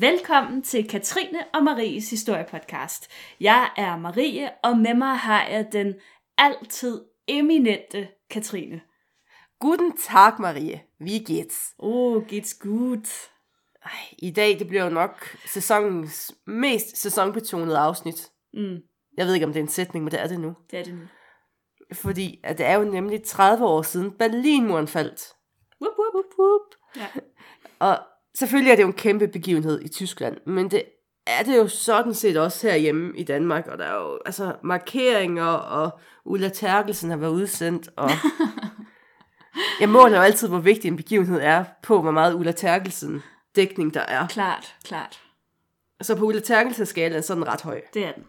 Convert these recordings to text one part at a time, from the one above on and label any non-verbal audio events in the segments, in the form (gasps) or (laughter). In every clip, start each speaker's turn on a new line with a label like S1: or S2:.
S1: Velkommen til Katrine og Maries historiepodcast. Jeg er Marie, og med mig har jeg den altid eminente Katrine.
S2: Guten Tag, Marie. Wie geht's?
S1: Oh, geht's gut.
S2: I dag det bliver jo nok sæsonens mest sæsonbetonede afsnit.
S1: Mm,
S2: Jeg ved ikke, om det er en sætning, men det er det nu.
S1: det er det nu.
S2: Fordi at det er jo nemlig 30 år siden Berlinmuren faldt.
S1: Whoop, whoop, whoop, whoop. Ja.
S2: Og selvfølgelig er det jo en kæmpe begivenhed i Tyskland, men det er det jo sådan set også herhjemme i Danmark, og der er jo altså markeringer, og Ulla Terkelsen har været udsendt, og (laughs) jeg måler jo altid, hvor vigtig en begivenhed er på, hvor meget Ulla Terkelsen dækning der er.
S1: Klart, klart.
S2: Så på Ulla Terkelsen skalaen så er den ret høj.
S1: Det er den.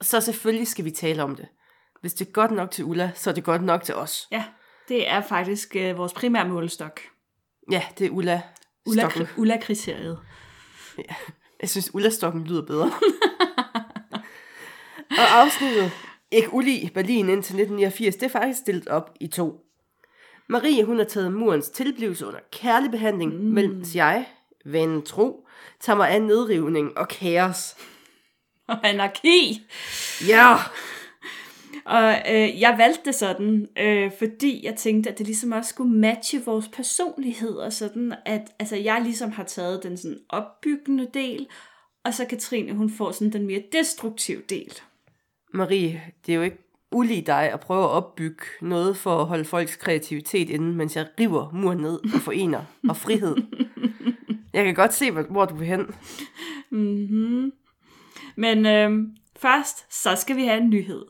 S2: Så selvfølgelig skal vi tale om det. Hvis det er godt nok til Ulla, så er det godt nok til os.
S1: Ja, det er faktisk øh, vores primære målestok.
S2: Ja, det er Ulla.
S1: Ulla-
S2: Stokken.
S1: Ulla-kriteriet.
S2: Jeg synes, Ulla-stokken lyder bedre. (laughs) og afsnittet Ikke Uli Berlin indtil 1989, det er faktisk stillet op i to. Marie, hun har taget murens tilblivelse under kærlig behandling, mm. mens jeg, vanen tro, tager mig af nedrivning og kaos.
S1: Og anarki.
S2: Ja!
S1: Og øh, jeg valgte det sådan, øh, fordi jeg tænkte, at det ligesom også skulle matche vores personlighed, og sådan, at altså, jeg ligesom har taget den sådan opbyggende del, og så Katrine, hun får sådan den mere destruktive del.
S2: Marie, det er jo ikke ulig dig at prøve at opbygge noget for at holde folks kreativitet inde, mens jeg river muren ned og forener og frihed. Jeg kan godt se, hvor hvor du vil hen.
S1: Mm-hmm. Men øh, først, så skal vi have en nyhed.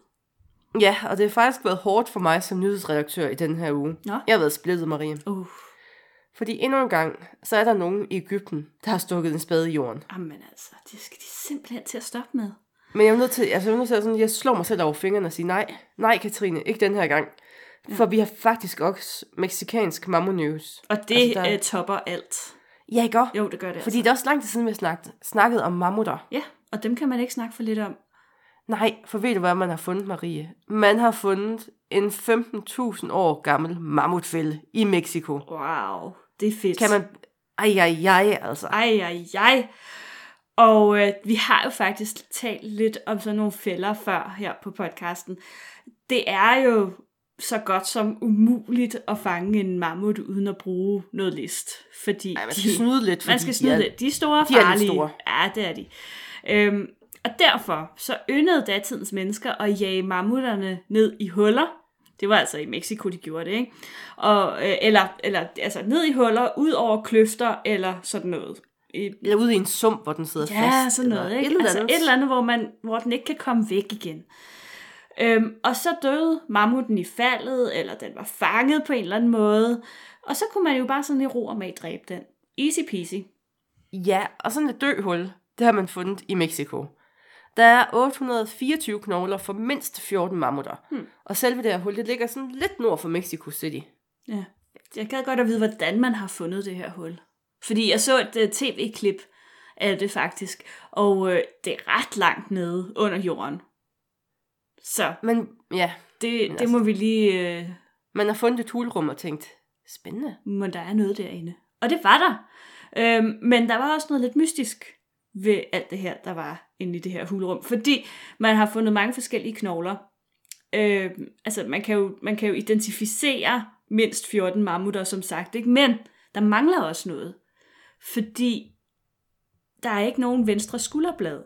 S2: Ja, og det har faktisk været hårdt for mig som nyhedsredaktør i den her uge.
S1: Nå.
S2: Jeg har været splittet, Marie.
S1: Uh,
S2: Fordi endnu en gang, så er der nogen i Ægypten, der har stukket en spade i jorden.
S1: jamen altså, det skal de simpelthen til at stoppe med.
S2: Men jeg er nødt til, altså jeg er nødt til at sådan, jeg slår mig selv over fingrene og sige, nej, nej Katrine, ikke den her gang. For vi har faktisk også meksikansk mammo news.
S1: Og det
S2: Altså,
S1: altså,
S2: der-
S1: øh, topper alt.
S2: Ja, ikke også?
S1: Jo, det gør det
S2: Fordi
S1: altså.
S2: det er også lang tid siden, vi har snakket, snakket om mammutter.
S1: Ja, og dem kan man ikke snakke for lidt om.
S2: Nej, for ved du, hvad man har fundet, Marie? Man har fundet en 15.000 år gammel mammutfælde i Mexico.
S1: Wow, det er fedt.
S2: Kan man... Ej, ej, ej, altså.
S1: Ej, ej, ej. Og øh, vi har jo faktisk talt lidt om sådan nogle fælder før her på podcasten. Det er jo så godt som umuligt at fange en mammut uden at bruge noget list. Fordi
S2: Ej, man skal snyde lidt,
S1: man skal
S2: de
S1: snyde
S2: er-
S1: lidt. De er store og
S2: de er
S1: farlige.
S2: store.
S1: Ja, det er de. Øhm, og derfor så yndede datidens mennesker at jage mammutterne ned i huller. Det var altså i Mexico, de gjorde det, ikke? Og, øh, eller, eller altså ned i huller, ud over kløfter eller sådan noget. I,
S2: Eller ude i en sump, hvor den sidder
S1: Ja,
S2: fast.
S1: sådan noget,
S2: eller
S1: ikke?
S2: Et eller
S1: altså et eller andet, hvor, man, hvor den ikke kan komme væk igen. Øhm, og så døde mammuten i faldet, eller den var fanget på en eller anden måde. Og så kunne man jo bare sådan i ro og mag dræbe den. Easy peasy.
S2: Ja, og sådan et døhul, det har man fundet i Mexico. Der er 824 knogler for mindst 14 mammutter. Hmm. Og selve det her hul, det ligger sådan lidt nord for Mexico City.
S1: Ja. Jeg gad godt at vide, hvordan man har fundet det her hul. Fordi jeg så et uh, tv-klip af det faktisk, og uh, det er ret langt nede under jorden. Så
S2: Men ja,
S1: det, det
S2: altså-
S1: må vi lige... Uh,
S2: man har fundet et hulrum og tænkt, spændende.
S1: men der er noget derinde. Og det var der. Øhm, men der var også noget lidt mystisk ved alt det her, der var inde i det her hulrum. Fordi man har fundet mange forskellige knogler. Øhm, altså, man kan, jo, man kan jo identificere mindst 14 mammutter, som sagt. Ikke? Men der mangler også noget. Fordi der er ikke nogen venstre skulderblade.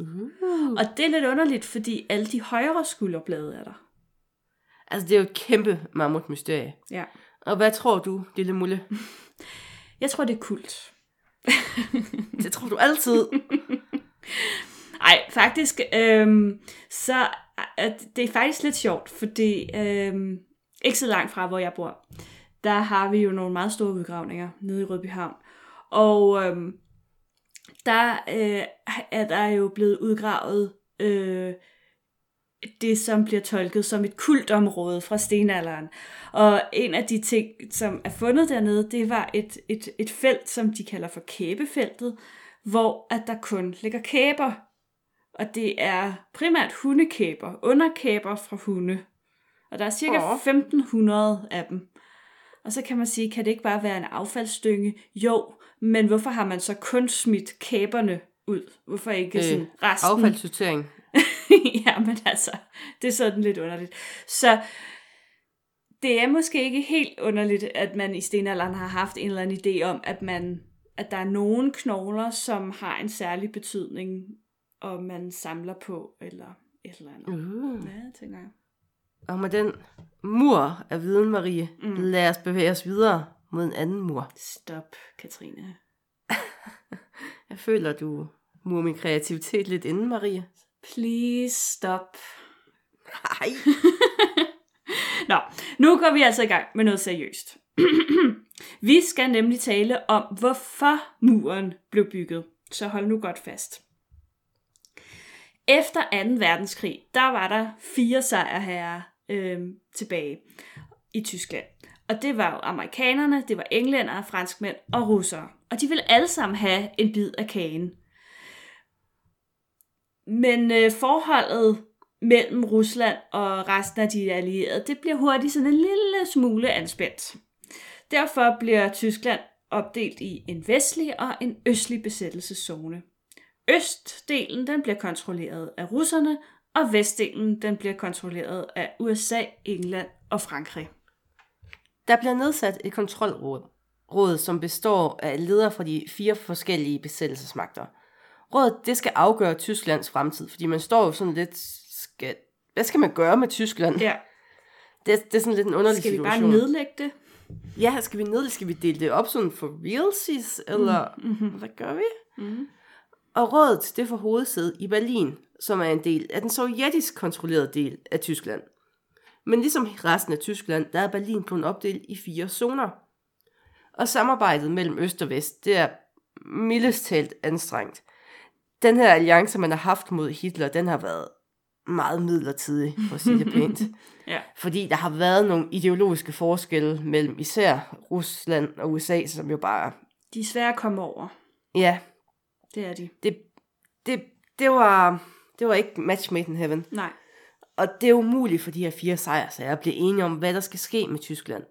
S2: Uh.
S1: Og det er lidt underligt, fordi alle de højre skulderblade er der.
S2: Altså, det er jo et kæmpe mammutmysterie.
S1: Ja.
S2: Og hvad tror du, lille mulle? (laughs)
S1: Jeg tror, det er kult.
S2: Det tror du altid. (laughs)
S1: Nej, faktisk, øhm, så at det er faktisk lidt sjovt, fordi øhm, ikke så langt fra, hvor jeg bor, der har vi jo nogle meget store udgravninger nede i Rødbyhavn. Og øhm, der øh, er der jo blevet udgravet øh, det, som bliver tolket som et kultområde fra stenalderen. Og en af de ting, som er fundet dernede, det var et, et, et felt, som de kalder for kæbefeltet, hvor at der kun ligger kæber. Og det er primært hundekæber, underkæber fra hunde. Og der er cirka
S2: Åh.
S1: 1500 af dem. Og så kan man sige, kan det ikke bare være en affaldsstynge? Jo, men hvorfor har man så kun smidt kæberne ud? Hvorfor ikke øh, sådan resten?
S2: Affaldssortering. (laughs)
S1: ja, men altså, det er sådan lidt underligt. Så det er måske ikke helt underligt, at man i stenalderen har haft en eller anden idé om, at man at der er nogle knogler, som har en særlig betydning, og man samler på, eller et eller andet.
S2: Uh.
S1: Ja, det tænker jeg.
S2: Og med den mur af viden, Marie, mm. lad os bevæge os videre mod en anden mur.
S1: Stop, Katrine. (laughs)
S2: Jeg føler, du murer min kreativitet lidt inden, Marie.
S1: Please stop.
S2: Nej. (laughs)
S1: Nå, nu går vi altså i gang med noget seriøst. (clears throat) vi skal nemlig tale om, hvorfor muren blev bygget. Så hold nu godt fast. Efter 2. verdenskrig, der var der fire sejrherrer øh, tilbage i Tyskland. Og det var jo amerikanerne, det var englænder, franskmænd og russere. Og de ville alle sammen have en bid af kagen. Men øh, forholdet mellem Rusland og resten af de allierede, det bliver hurtigt sådan en lille smule anspændt. Derfor bliver Tyskland opdelt i en vestlig og en østlig besættelseszone. Østdelen den bliver kontrolleret af russerne, og vestdelen den bliver kontrolleret af USA, England og Frankrig.
S2: Der bliver nedsat et kontrolråd, råd, som består af ledere fra de fire forskellige besættelsesmagter. Rådet det skal afgøre Tysklands fremtid, fordi man står jo sådan lidt, skal, hvad skal man gøre med Tyskland?
S1: Ja.
S2: Det, det er sådan lidt en underlig
S1: Skal vi bare
S2: situation.
S1: nedlægge det?
S2: Ja, skal vi ned, skal vi dele det op sådan for realsies, eller
S1: Mm-hmm.
S2: hvad gør vi?
S1: Mm-hmm.
S2: Og rådet, det får hovedsæde i Berlin, som er en del af den sovjetisk kontrollerede del af Tyskland. Men ligesom resten af Tyskland, der er Berlin blevet opdelt i fire zoner. Og samarbejdet mellem øst og vest, det er mildest talt anstrengt. Den her alliance, man har haft mod Hitler, den har været meget midlertidig, for at sige det pænt. (laughs)
S1: Ja.
S2: Fordi der har været nogle ideologiske forskelle mellem især Rusland og USA, som jo bare,
S1: De er svære at komme over.
S2: ja,
S1: Det er de.
S2: det, det, det, var, det var ikke match made in heaven.
S1: Nej.
S2: Og det er umuligt for de her fire sejrsager at blive enige om, hvad der skal ske med Tyskland.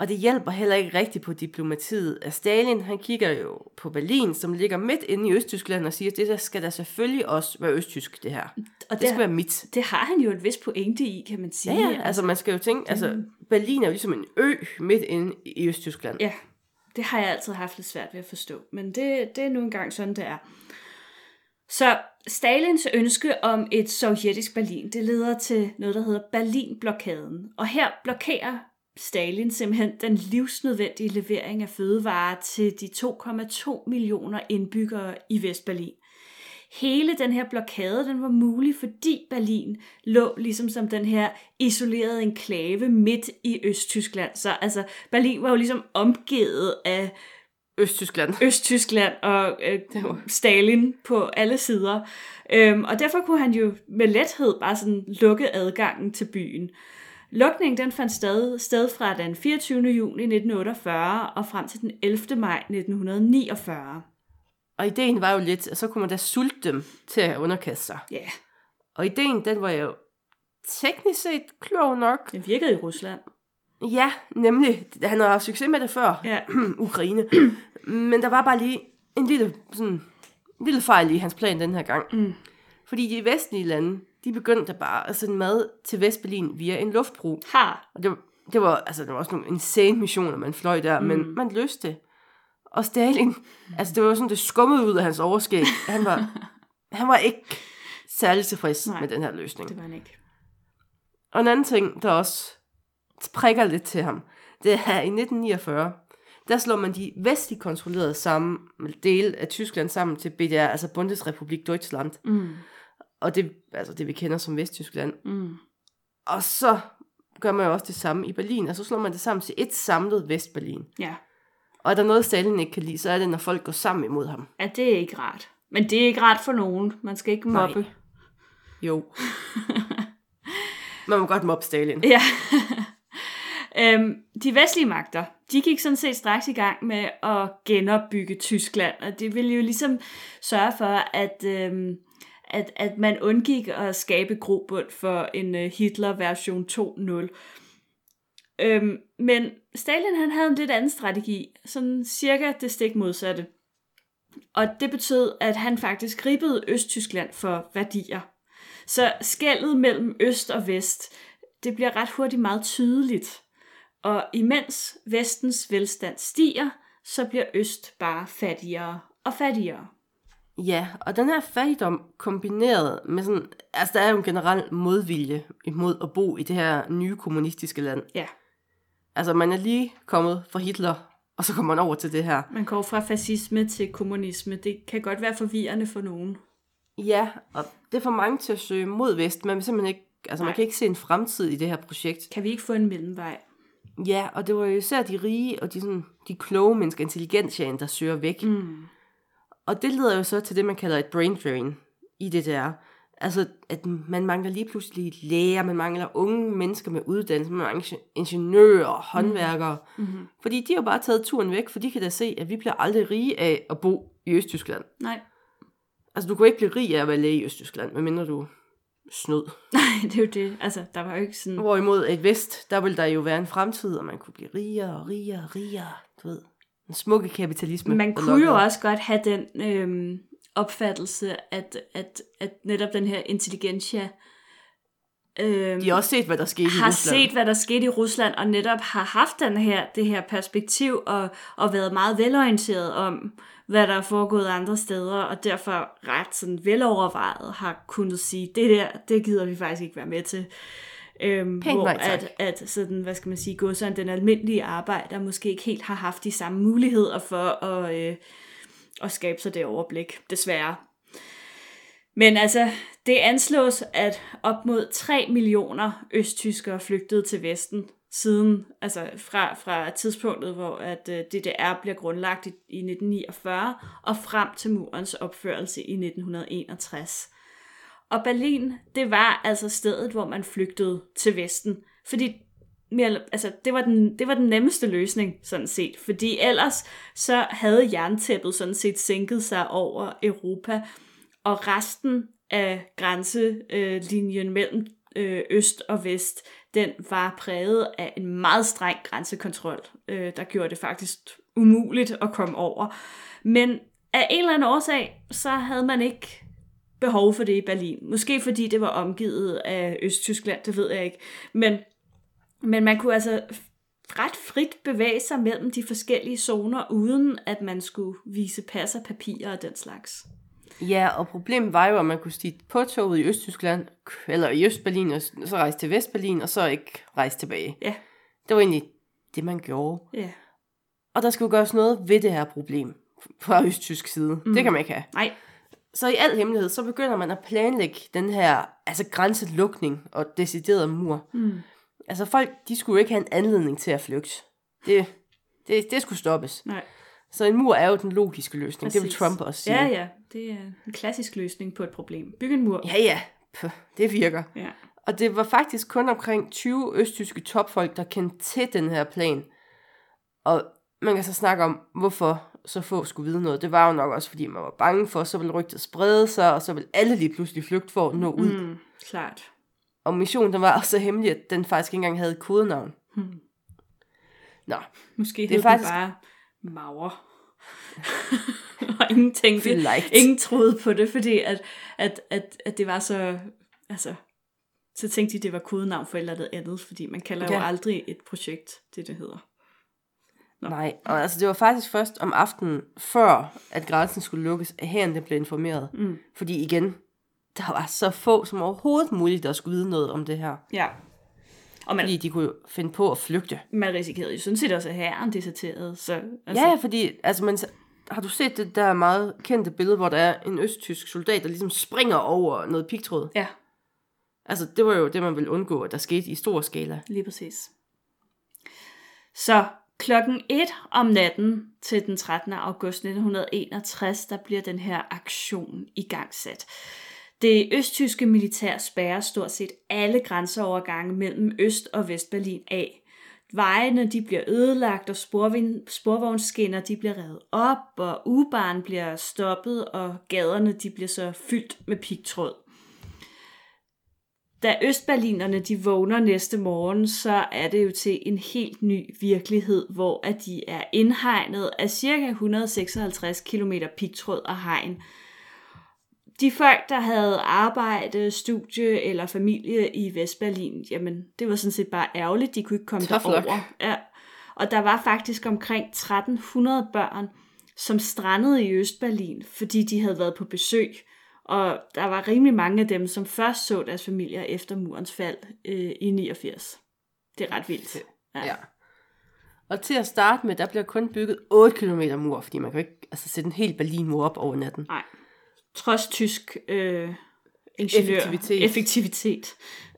S2: Og det hjælper heller ikke rigtigt på diplomatiet af Stalin. Han kigger jo på Berlin, som ligger midt inde i Østtyskland, og siger, at det der skal da selvfølgelig også være østtysk, det her.
S1: Og
S2: Det
S1: det,
S2: skal være mit.
S1: det har han jo et vis pointe i, kan man sige.
S2: Ja, ja, altså man skal jo tænke, altså Berlin er jo ligesom en ø midt inde i Østtyskland.
S1: Ja, det har jeg altid haft lidt svært ved at forstå. Men det, det er nu engang sådan, det er. Så Stalins ønske om et sovjetisk Berlin, det leder til noget, der hedder Berlinblokaden. Og her blokerer Stalin simpelthen den livsnødvendige levering af fødevarer til de 2,2 millioner indbyggere i Vestberlin. Hele den her blokade, den var mulig, fordi Berlin lå ligesom som den her isolerede enklave midt i Østtyskland. Så altså, Berlin var jo ligesom omgivet af
S2: Østtyskland.
S1: Østtyskland og øh, Stalin på alle sider. Øhm, og derfor kunne han jo med lethed bare sådan lukke adgangen til byen. Lukningen den fandt sted, sted fra den 24. juni 1948 og frem til den 11. maj 1949.
S2: Og ideen var jo lidt, at så kunne man da sulte dem til at underkaste sig.
S1: Ja,
S2: Og ideen, den var jo teknisk set klog nok.
S1: den virkede i Rusland.
S2: Ja, nemlig. Han har haft succes med det før,
S1: Ja. (clears throat)
S2: Ukraine. Men der var bare lige en lille, sådan, en lille fejl i hans plan den her gang.
S1: Mm.
S2: Fordi de vestlige lande, de begyndte bare at sende mad til Vestberlin via en luftbro.
S1: Har.
S2: Og det var, det var, altså, det var også nogle insane missioner, man fløj der, mm. men man løste det. Og Stalin, altså det var sådan, det skummede ud af hans overskæg. Han var, (laughs) han var ikke særlig tilfreds
S1: Nej.
S2: Med den her løsning.
S1: Det var han ikke.
S2: Og en anden ting, der også prikker lidt til ham, det er i 1949, der slår man de vestligt kontrollerede sammen, dele af Tyskland sammen til BDR, altså Bundesrepublik Deutschland.
S1: Mm.
S2: Og det, altså det vi kender som Vesttyskland.
S1: Mm.
S2: Og så gør man jo også det samme i Berlin, og så slår man det sammen til et samlet Vestberlin.
S1: Ja.
S2: Og er der noget, Stalin ikke kan lide, så er det, når folk går sammen imod ham.
S1: ja, det er ikke rart. Men det er ikke rart for nogen. Man skal ikke
S2: Nej.
S1: mobbe.
S2: Jo. man må godt mobbe Stalin. (laughs)
S1: Ja. øhm, de vestlige magter, de gik sådan set straks i gang med at genopbygge Tyskland, og det ville jo ligesom sørge for, at, øhm, at, at man undgik at skabe grobund for en øh, Hitler-version 2.0. Øhm, men Stalin han havde en lidt anden strategi, sådan cirka det stik modsatte. Og det betød, at han faktisk gribede Østtyskland for værdier. Så skældet mellem øst og vest, det bliver ret hurtigt meget tydeligt. Og imens vestens velstand stiger, så bliver øst bare fattigere og fattigere.
S2: Ja, og den her fattigdom kombineret med sådan, altså der er jo en generel modvilje imod at bo i det her nye kommunistiske land.
S1: Ja,
S2: Altså man er lige kommet fra Hitler, og så kommer man over til det her.
S1: man går fra fascisme til kommunisme. Det kan godt være forvirrende for nogen.
S2: Ja, og det får mange til at søge mod vest, men simpelthen ikke, altså man
S1: Nej.
S2: kan ikke se en fremtid i det her projekt.
S1: Kan vi ikke få en mellemvej?
S2: Ja, og det var jo især de rige og de, sådan, de kloge mennesker, intelligensjagen, der søger væk.
S1: Mm.
S2: Og det leder jo så til det, man kalder et brain drain i det der. Altså, at man mangler lige pludselig læger, man mangler unge mennesker med uddannelse, man mangler ingeniører og håndværkere.
S1: Mm-hmm.
S2: Fordi de har bare taget turen væk, for de kan da se, at vi bliver aldrig rige af at bo i Østtyskland.
S1: Nej.
S2: Altså, du kan ikke blive rig af at være læge i Østtyskland, medmindre du snød. (laughs)
S1: Nej, det er jo det. Altså, der var jo ikke sådan...
S2: Hvorimod et vest, der vil der jo være en fremtid, og man kunne blive rigere og rigere og rigere, du ved. En smukke kapitalisme.
S1: Man kunne jo også godt have den øhm, opfattelse, at, at, at netop den her intelligentia øhm,
S2: De har også set, hvad der skete i
S1: har
S2: Rusland.
S1: set, hvad der skete i Rusland, og netop har haft den her, det her perspektiv, og, og været meget velorienteret om, hvad der er foregået andre steder, og derfor ret sådan velovervejet har kunnet sige, det der, det gider vi faktisk ikke være med til. Øhm,
S2: Pænt
S1: hvor
S2: nej tak.
S1: at, at sådan, hvad skal man sige, gå sådan den almindelige arbejder måske ikke helt har haft de samme muligheder for at, øh, at skabe sig det overblik, desværre. Men altså, det anslås, at op mod 3 millioner østtyskere flygtede til Vesten siden, altså fra, fra tidspunktet, hvor at øh, DDR bliver grundlagt i, i 1949, og frem til murens opførelse i 1961. Og Berlin, det var altså stedet, hvor man flygtede til Vesten, fordi mere, altså, det, var den, det var den nemmeste løsning, sådan set. Fordi ellers så havde jerntæppet sådan set sænket sig over Europa, og resten af grænselinjen mellem øh, øst og vest, den var præget af en meget streng grænsekontrol, øh, der gjorde det faktisk umuligt at komme over. Men af en eller anden årsag, så havde man ikke behov for det i Berlin. Måske fordi det var omgivet af Østtyskland, det ved jeg ikke. Men, men man kunne altså ret frit bevæge sig mellem de forskellige zoner, uden at man skulle vise pas og papirer og den slags.
S2: Ja, og problemet var jo, at man kunne stige på toget i Østtyskland, eller i Østberlin, og så rejse til Vestberlin, og så ikke rejse tilbage.
S1: Ja.
S2: Det var egentlig det, man gjorde.
S1: Ja.
S2: Og der skulle gøres noget ved det her problem fra østtysk side. Mm. Det kan man ikke have.
S1: Nej,
S2: Så i al hemmelighed, så begynder man at planlægge den her altså grænselukning og decideret mur.
S1: Mm.
S2: Altså folk, de skulle jo ikke have en anledning til at flygte. Det, det, det skulle stoppes.
S1: nej.
S2: Så en mur er jo den logiske løsning. Præcis. Det vil. Trump også sige.
S1: Ja, ja. Det er en klassisk løsning på et problem. Byg en mur.
S2: ja. ja. Puh, det virker.
S1: ja.
S2: Og det var faktisk kun omkring 20 østtyske topfolk, der kendte til den her plan. Og man kan så snakke om, hvorfor så få skulle vide noget. Det var jo nok også, fordi man var bange for, så ville rygtet sprede sig, og så ville alle lige pludselig flygte for at nå ud. Mm.
S1: Klart.
S2: Og missionen den var også så hemmelig, at den faktisk ikke engang havde kodenavn.
S1: Hmm.
S2: Nå,
S1: Måske
S2: Det er faktisk-
S1: bare Mauer. (laughs) og ingen tænkte,
S2: liked.
S1: ingen troede på det, fordi at, at, at, at det var så, altså, så tænkte de, det var kodenavn for et eller andet andet, fordi man kalder. Ja. jo aldrig et projekt, det det hedder. Nå.
S2: nej. Og altså, det var faktisk først om aftenen, før at grænsen skulle lukkes, at herren den blev informeret.
S1: Mm.
S2: Fordi igen, der var så få som overhovedet muligt, der skulle vide noget om det her.
S1: Ja. Og man,
S2: Fordi de kunne finde på at flygte.
S1: man risikerede jo sådan set også, at herren deserterede. Så, Altså,
S2: ja, fordi altså, man, har du set det der meget kendte billede, hvor der er en østtysk soldat, der ligesom springer over noget pigtråd?
S1: Ja,
S2: Altså, det var jo det, man ville undgå, at der skete i stor skala.
S1: lige præcis. Så klokken 1 om natten til den 13. august 1961, der bliver den her aktion igangsat. Det østtyske militær spærrer stort set alle grænseovergange mellem Øst- og Vestberlin af. Vejene de bliver ødelagt, og sporvognsskinner de bliver revet op, og ubaren bliver stoppet, og gaderne de bliver så fyldt med pigtråd da Østberlinerne de vågner næste morgen, så er det jo til en helt ny virkelighed, hvor at de er indhegnet af ca. 156 km pigtråd og hegn. De folk, der havde arbejde, studie eller familie i Vestberlin, jamen det var sådan set bare ærgerligt, de kunne ikke komme
S2: Tough
S1: derover.
S2: luck.
S1: Ja. Og der var faktisk omkring 1300 børn, som strandede i Østberlin, fordi de havde været på besøg. Og der var rimelig mange af dem, som først så deres familier efter murens fald øh, i 89. Det er ret vildt.
S2: Ja. ja. Og til at starte med, der bliver kun bygget 8 km mur, fordi man kan ikke altså, sætte en hel Berlin-mur op over natten.
S1: Nej. Trods tysk øh, ingeniør.
S2: Effektivitet.
S1: Effektivitet.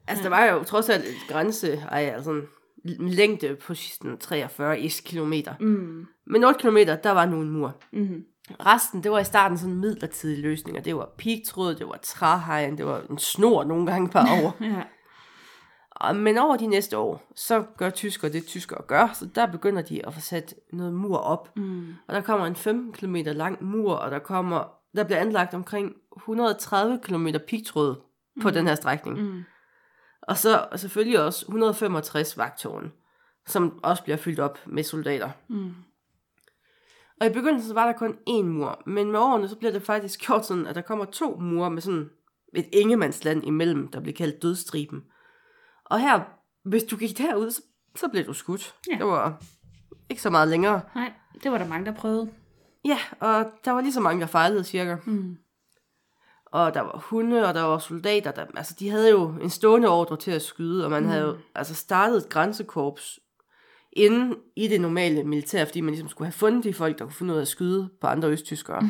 S2: Altså, der var jo trods alt et grænse, ej, altså en længde på sådan 43 is kilometer.
S1: Mm.
S2: Men 8 km, der var nu en mur.
S1: Mm-hmm.
S2: Resten, det var i starten sådan midlertidige løsninger. Det var pigtråd, det var træhegn, det var en snor nogle gange per år. (laughs)
S1: Ja.
S2: Og- Men over de næste år, så gør tyskere det, tyskere gør. Så der begynder de at få sat noget mur op.
S1: Mm.
S2: Og der kommer en 15 km lang mur, og der kommer der bliver anlagt omkring 130 km pigtråd på den her strækning.
S1: Mm.
S2: Og så selvfølgelig også 165 vagtårn, som også bliver fyldt op med soldater.
S1: Mm.
S2: Og i begyndelsen så var der kun én mur, men med årene så bliver det faktisk (laughs) gjort sådan, at der kommer to mure med sådan et ingemandsland imellem, der bliver kaldt dødstriben. Og her, hvis du gik derud, så, så blev du skudt.
S1: Ja.
S2: Det var ikke så meget længere.
S1: Nej, det var der mange, der prøvede.
S2: Ja, og der var lige så mange, der fejlede cirka.
S1: Mm.
S2: Og der var hunde, og der var soldater. Der, altså, de havde jo en stående ordre til at skyde, og man mm. havde jo altså startet et grænsekorps inden i det normale militær, fordi man ligesom skulle have fundet de folk, der kunne finde ud af at skyde på andre østtyskere. Mm.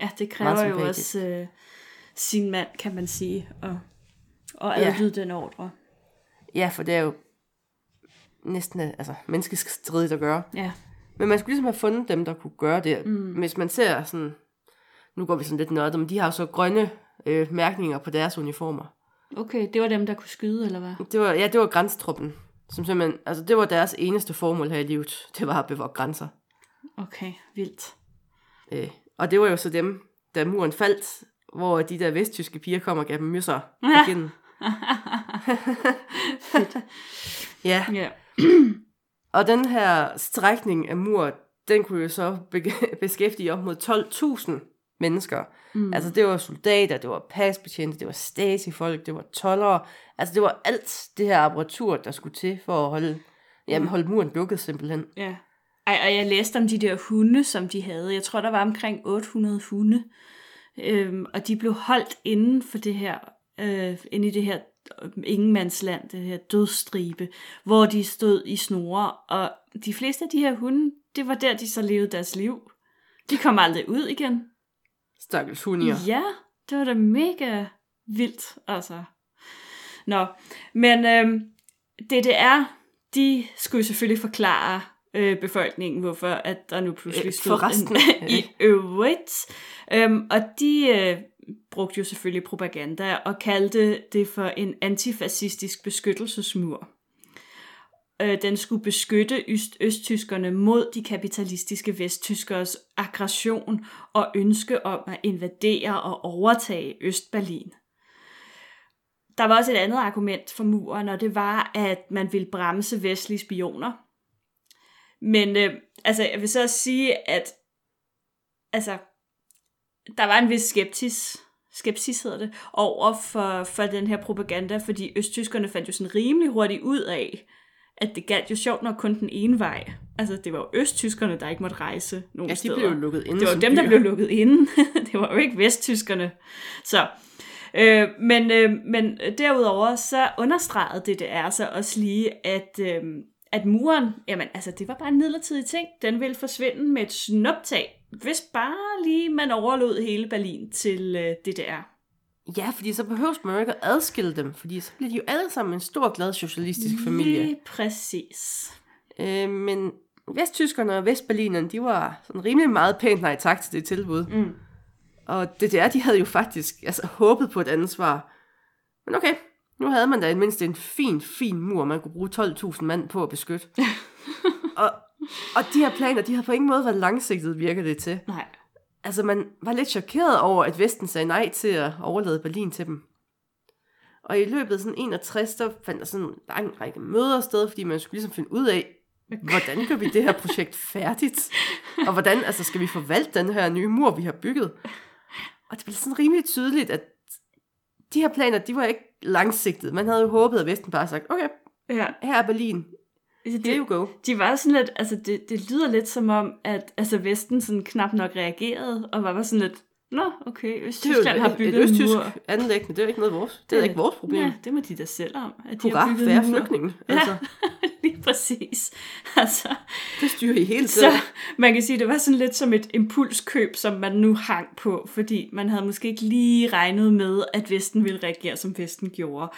S1: Ja, det kræver jo også øh, sin mand, kan man sige, og, og
S2: Ja.
S1: adlyde den ordre.
S2: Ja, for det er jo næsten altså, menneskestridigt at gøre.
S1: Ja.
S2: Men man skulle ligesom have fundet dem, der kunne gøre det. Mm. Hvis man ser sådan, nu går vi sådan lidt nørdet, men de har jo så grønne øh, mærkninger på deres uniformer.
S1: Okay, det var dem, der kunne skyde, eller hvad?
S2: Det var, ja, det var grænsetruppen. Som simpelthen, altså det var deres eneste formål her i livet. Det var at bevogte grænser.
S1: Okay, vildt.
S2: Øh, og det var jo så dem, da muren faldt, hvor de der vesttyske piger kom og gav dem mysser på
S1: Ja.
S2: kinden. (laughs) ja,
S1: Ja. (clears throat)
S2: og den her strækning af mur, den kunne jo så be- (laughs) beskæftige op mod 12.000 mennesker. Mm. Altså det var soldater, det var pasbetjente, det var stasi-folk, det var tollere. Altså det var alt det her apparatur, der skulle til for at holde, jamen, holde muren lukket simpelthen.
S1: Ja. Ej, og jeg læste om de der hunde, som de havde. Jeg tror, der var omkring 800 hunde. Øhm, og de blev holdt inden for det her, øh, inde i det her øh, ingenmandsland, det her dødstribe, hvor de stod i snore. Og de fleste af de her hunde, det var der, de så levede deres liv. De kom aldrig ud igen.
S2: Stakkels hundier.
S1: Ja, det var da mega vildt, altså. Nå, men øhm, DDR, de skulle selvfølgelig forklare øh, befolkningen, hvorfor at der nu pludselig
S2: Øh,
S1: stod
S2: forresten.
S1: en, (laughs) i øvrigt. Øhm, og de øh, brugte jo selvfølgelig propaganda og kaldte det for en antifascistisk beskyttelsesmur. Øh, den skulle beskytte øst- østtyskerne mod de kapitalistiske vesttyskers aggression og ønske om at invadere og overtage Østberlin. Der var også et andet argument for muren, og det var, at man ville bremse vestlige spioner. Men øh, altså, jeg vil så også sige, at altså, der var en vis skeptis, skepsis hedder det, over for, for den her propaganda, fordi østtyskerne fandt jo sådan rimelig hurtigt ud af, at det galt jo sjovt nok kun den ene vej. Altså, det var jo østtyskerne, der ikke måtte rejse nogen
S2: Ja, de
S1: steder.
S2: blev jo lukket inde
S1: Det var dem, der blev lukket inde. (laughs) det var jo ikke vesttyskerne. Så, øh, men, øh, men derudover så understregede det, det er så også lige, at, øh, at muren, jamen altså, det var bare en midlertidig ting. Den ville forsvinde med et snuptag, hvis bare lige man overlod hele Berlin til øh, DDR.
S2: Ja, fordi så behøves man jo ikke at adskille dem, fordi så bliver de jo alle sammen en stor, glad socialistisk familie.
S1: Lige præcis.
S2: Øh, men vesttyskerne og vestberlinerne, de var sådan rimelig meget pænt nej tak til det tilbud.
S1: Mm.
S2: Og DDR, de havde jo faktisk altså, håbet på et andet svar. Men okay, nu havde man da i det mindste en fin, fin mur, man kunne bruge 12.000 mand på at beskytte. (laughs) og, og de her planer, de har på ingen måde været langsigtet, virker det til.
S1: Nej.
S2: Altså, man var lidt chokeret over, at Vesten sagde nej til at overlade Berlin til dem. Og i løbet af sådan 61, der fandt der sådan en lang række møder sted, fordi man skulle ligesom finde ud af, hvordan gør vi det her projekt færdigt? Og hvordan altså, skal vi forvalte den her nye mur, vi har bygget? Og det blev sådan rimelig tydeligt, at de her planer, de var ikke langsigtede. Man havde jo håbet, at Vesten bare sagt, okay,
S1: Ja.
S2: her er Berlin,
S1: Det,
S2: here you go.
S1: de var sådan lidt, altså det, det lyder lidt som om, at altså Vesten sådan knap nok reagerede, og var bare sådan lidt, nå, okay,
S2: Det er
S1: Østtyskland
S2: jo
S1: har
S2: et, et
S1: bygget en
S2: østtysk
S1: mur.
S2: anlæg, men det er ikke noget vores. Det er ikke vores problem.
S1: Ja, det må de da selv om, at de
S2: Hurra,
S1: har bygget
S2: færre flygtninge.
S1: Ja,
S2: Altså, (laughs)
S1: lige præcis. (laughs) Altså,
S2: det styrer I hele tiden.
S1: så man kan sige, det var sådan lidt som et impulskøb, som man nu hang på, fordi man havde måske ikke lige regnet med, at Vesten ville reagere, som Vesten gjorde.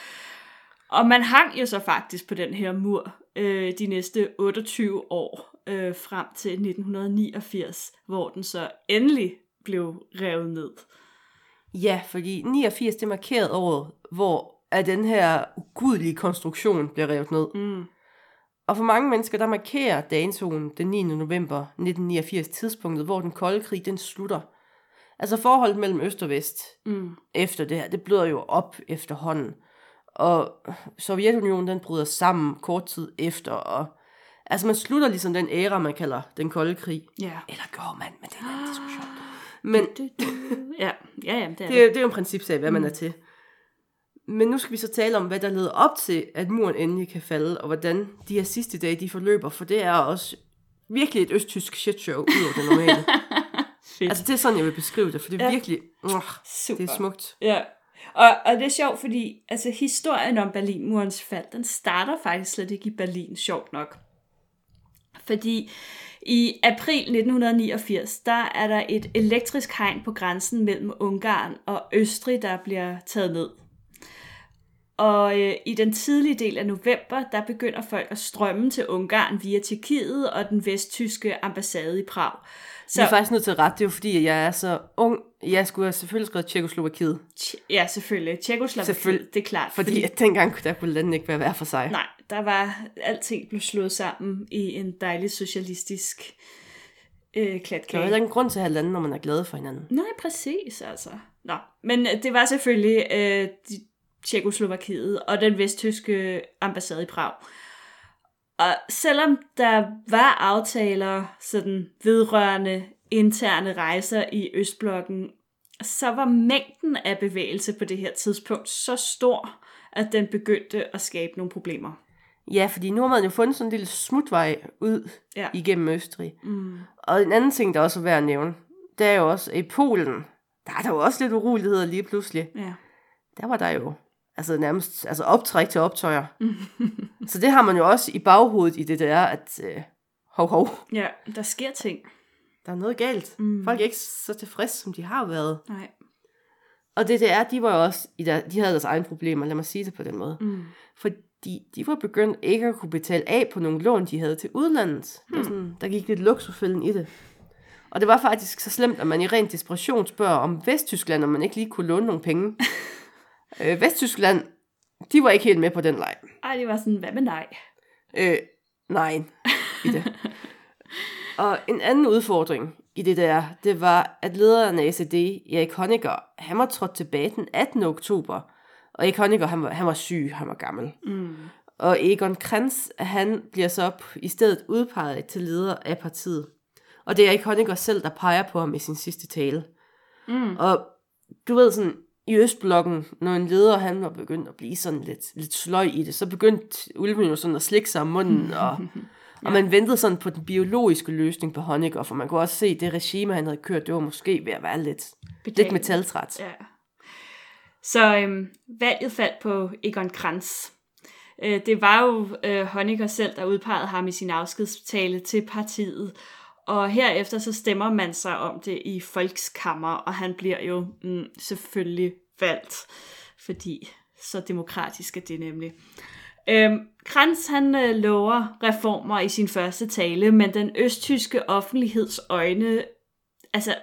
S1: Og man hang jo så faktisk på den her mur øh, de næste 28 år øh, frem til 1989, hvor den så endelig blev revet ned.
S2: Ja, fordi 89, det markerede året, hvor at den her ugudelige konstruktion blev revet ned.
S1: Mm.
S2: Og for mange mennesker, der markerer datoen den 9. november 1989 tidspunktet, hvor den kolde krig, den slutter. Altså forholdet mellem øst og vest
S1: Mm.
S2: efter det her, det bløder jo op efterhånden. Og Sovjetunionen, den bryder sammen kort tid efter, og altså man slutter ligesom den æra, man kalder den kolde krig.
S1: Ja.
S2: Eller gør man, men det er en anden diskussion. (gasps) Men
S1: Du, du. Ja, ja, ja, det er
S2: det,
S1: det.
S2: det er jo en principsag, hvad man er til. Men nu skal vi så tale om, hvad der leder op til, at muren endelig kan falde, og hvordan de her sidste dage, de forløber, for det er også virkelig et østtysk shitshow ud over det normale. (laughs) Altså det er sådan, jeg vil beskrive det, for det er
S1: Ja.
S2: virkelig, uh,
S1: Super.
S2: det er smukt.
S1: Ja, og, og det er sjovt, fordi altså, historien om Berlinmurens fald, den starter faktisk slet ikke i Berlin, sjovt nok. Fordi i april 1989, der er der et elektrisk hegn på grænsen mellem Ungarn og Østrig, der bliver taget ned. Og øh, i den tidlige del af november, der begynder folk at strømme til Ungarn via Tjekkiet og den vesttyske ambassade i Prag.
S2: Så jeg er faktisk nødt til at rette, det er jo fordi, jeg er så ung. Jeg skulle have selvfølgelig skrevet Tjekoslovakiet,
S1: Tj- Ja, selvfølgelig. Tjekkoslovakiet,
S2: Selvfølgelig.
S1: det er klart.
S2: fordi at dengang der kunne landet ikke være hver for sig.
S1: Nej, der var alting blev slået sammen i en dejlig socialistisk øh,
S2: Der er
S1: klatkage.
S2: heller ingen grund til at have lande, når man er glad for hinanden.
S1: Nej, præcis altså. Nå, men øh, det var selvfølgelig øh, de, Tjekkoslovakiet og den vesttyske ambassade i Prag. Og selvom der var aftaler sådan vedrørende interne rejser i Østblokken, så var mængden af bevægelse på det her tidspunkt så stor, at den begyndte at skabe nogle problemer.
S2: Ja, fordi nu har man jo fundet sådan en lille smutvej ud
S1: Ja.
S2: igennem Østrig.
S1: Mm.
S2: Og en anden ting, der også er værd at nævne, det er jo også, at i Polen, der er der jo også lidt uroligheder lige pludselig.
S1: Ja.
S2: Der var der jo altså nærmest altså optræk til optøjer. (laughs) så det har man jo også i baghovedet i det der, at øh, hov, hov,
S1: ja, der sker ting.
S2: der er noget galt.
S1: Mm.
S2: Folk er ikke så tilfredse, som de har været.
S1: Nej.
S2: Og DDR, de var jo også, i der, de havde deres egne problemer, lad mig sige det på den måde.
S1: Mm.
S2: Fordi de var begyndt ikke at kunne betale af på nogle lån, de havde til udlandet. Det var sådan, der gik lidt luksusfælden i det. Og det var faktisk så slemt, at man i ren desperation spørger om Vesttyskland, om man ikke lige kunne låne nogle penge. (laughs) øh, Vesttyskland, de var ikke helt med på den leg.
S1: Ej, det var sådan, hvad med nej?
S2: Øh, nej, i det. (laughs) Og en anden udfordring i det der, det var, at lederen af SED, Erik Honecker, han var trådt tilbage den 18. oktober. Og Erik Honecker, han var, han var syg, han var gammel.
S1: Mm.
S2: Og Egon Krenz, han bliver så op i stedet udpeget til leder af partiet. Og det er Erik Honecker selv, der peger på ham i sin sidste tale.
S1: Mm.
S2: Og du ved sådan, i Østblokken, når en leder han var begyndt at blive sådan lidt, lidt sløj i det, så begyndte ulven jo sådan at slikke sig om munden, (laughs) og, og man ventede sådan på den biologiske løsning på Honecker, for man kunne også se, at det regime, han havde kørt, det var måske ved at være lidt, lidt metaltræt.
S1: Ja. Så øhm, valget faldt på Egon Kranz. Øh, det var jo øh, Honecker selv, der udpegede ham i sin afskedstale til partiet. Og herefter så stemmer man sig om det i Folkskammer, og han bliver jo mm, selvfølgelig valgt, fordi så demokratisk er det nemlig. Øhm, Kranz han øh, lover reformer i sin første tale, men den østtyske offentligheds øjne, altså,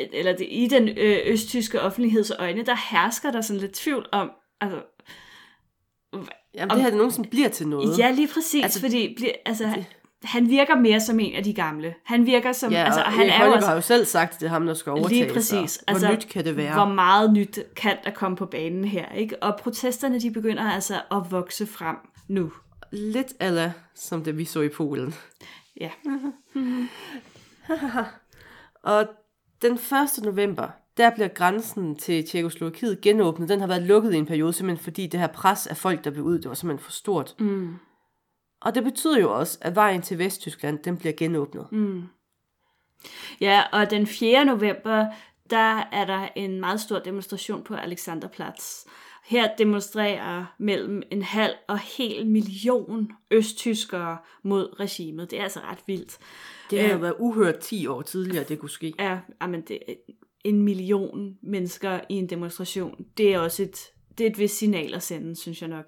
S1: øh, eller det, i den øh, østtyske offentligheds øjne, der hersker der sådan lidt tvivl om, altså,
S2: Jamen, det her det nogensinde bliver til noget.
S1: ja lige præcis,
S2: Altså,
S1: fordi bliver, altså, han, han virker mere som en af de gamle. Han virker som,
S2: Ja,
S1: altså
S2: og
S1: han
S2: Erik
S1: er jo også,
S2: har jo selv sagt, at det er ham, der skal overtage.
S1: Lige præcis.
S2: Så hvor nyt kan det være?
S1: Hvor meget nyt kan der komme på banen her, ikke? Og protesterne, de begynder altså at vokse frem nu.
S2: Lidt ala, som det vi så i Polen.
S1: Ja. (laughs)
S2: Og den 1. november, der bliver grænsen til Tjekoslovakiet genåbnet. Den har været lukket i en periode, simpelthen fordi det her pres af folk, der blev ud, det var simpelthen for stort.
S1: Mm.
S2: Og det betyder jo også, at vejen til Vesttyskland, den bliver genåbnet.
S1: Mm. Ja, og den 4. november, der er der en meget stor demonstration på Alexanderplatz. Her demonstrerer mellem en halv og hel million østtyskere mod regimet. Det er altså ret vildt.
S2: Det har jo
S1: Øh.
S2: været uhørt 10 år tidligere, det kunne ske.
S1: Ja, jamen det, en million mennesker i en demonstration, det er også et, det er et vist signal at sende, synes jeg nok.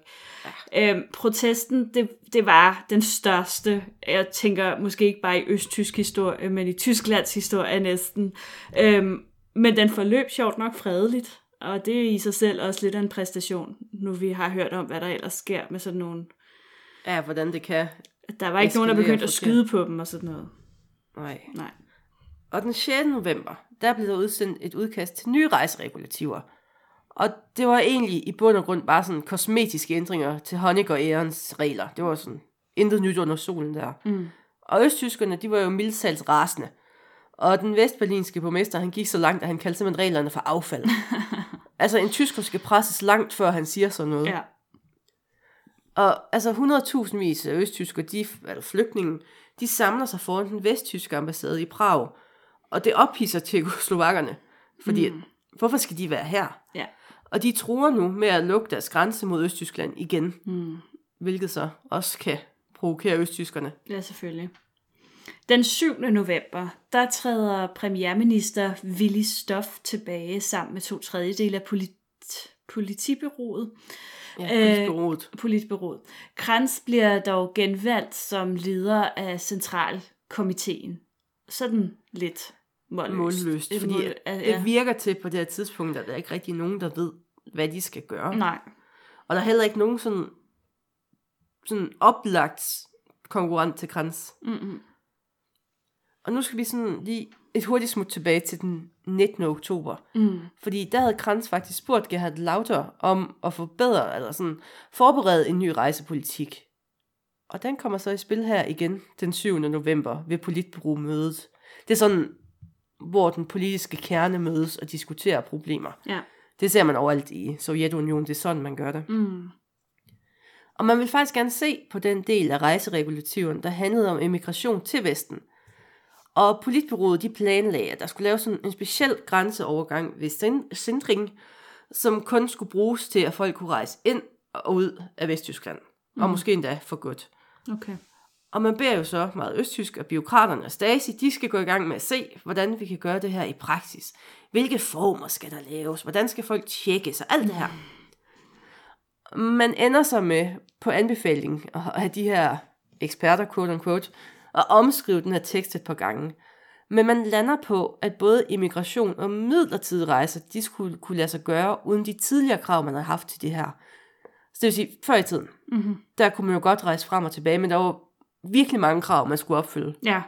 S1: Ja. Øhm, protesten, det, det var den største, jeg tænker måske ikke bare i østtysk historie, men i Tysklands historie næsten. Øhm, men den forløb sjovt nok fredeligt, og det er i sig selv også lidt af en præstation, nu vi har hørt om, hvad der ellers sker med sådan nogle...
S2: Ja, hvordan det kan.
S1: Der var ikke nogen, der begyndte at skyde på dem og sådan noget.
S2: Nej.
S1: Nej.
S2: Og den 6. november, der blev der udsendt et udkast til nye rejseregulativer. Og det var egentlig i bund og grund bare sådan kosmetiske ændringer til Honecker ærens regler. Det var sådan intet nyt under solen der.
S1: Mm.
S2: Og østtyskerne, de var jo mildsals rasende. Og den vestberlinske borgmester, han gik så langt, at han kaldte simpelthen reglerne for affald. (laughs) altså en tysker skal presses langt, før han siger sådan noget.
S1: Ja.
S2: Og altså 100.000 vis af østtyskere, de, eller flygtninge, de samler sig foran den vesttyske ambassade i Prag. Og det ophidser tjekoslovakkerne. Fordi, mm. hvorfor skal de være her?
S1: Ja.
S2: Og de tror nu med at lukke deres grænse mod Østtyskland igen.
S1: Mm.
S2: Hvilket så også kan provokere østtyskerne.
S1: Ja, selvfølgelig. Den 7. november, der træder premierminister Willy Stoff tilbage sammen med to tredjedele af polit- politibyrået.
S2: Ja,
S1: Øh, politbyrået. Kranz bliver dog genvalgt som leder af centralkomiteen. Sådan lidt målløst.
S2: Målløst. Fordi
S1: mål-
S2: ja. det virker til på det her tidspunkt, at der er ikke rigtig nogen, der ved, hvad de skal gøre.
S1: Nej.
S2: Og der er heller ikke nogen sådan, sådan oplagt konkurrent til Kranz.
S1: Mm-mm.
S2: Og nu skal vi sådan lige et hurtigt smut tilbage til den 19. oktober.
S1: Mm.
S2: Fordi der havde Kranz faktisk spurgt Gerhard Lauter om at forbedre, eller sådan forberede en ny rejsepolitik. Og den kommer så i spil her igen den 7. november ved politbureau-mødet. Det er sådan, hvor den politiske kerne mødes og diskuterer problemer.
S1: Ja.
S2: Det ser man overalt i Sovjetunionen, det er sådan, man gør det.
S1: Mm.
S2: Og man vil faktisk gerne se på den del af rejseregulativen, der handlede om emigration til Vesten. Og politbyrådet de planlagde, at der skulle laves sådan en speciel grænseovergang ved Sin- Sindring, som kun skulle bruges til, at folk kunne rejse ind og ud af Vesttyskland. Mm. Og måske endda for godt.
S1: Okay.
S2: Og man beder jo så meget østtysk, og byråkraterne og Stasi, de skal gå i gang med at se, hvordan vi kan gøre det her i praksis. Hvilke former skal der laves? Hvordan skal folk tjekkes? Og alt det her. Man ender så med, på anbefaling af de her eksperter, quote unquote, at omskrive den her tekst et par gange. Men man lander på, at både immigration og midlertidige rejser, de skulle kunne lade sig gøre, uden de tidligere krav, man havde haft til det her. Så det vil sige, før i tiden,
S1: Mm-hmm.
S2: der kunne man jo godt rejse frem og tilbage, men der var virkelig mange krav, man skulle opfylde.
S1: Ja.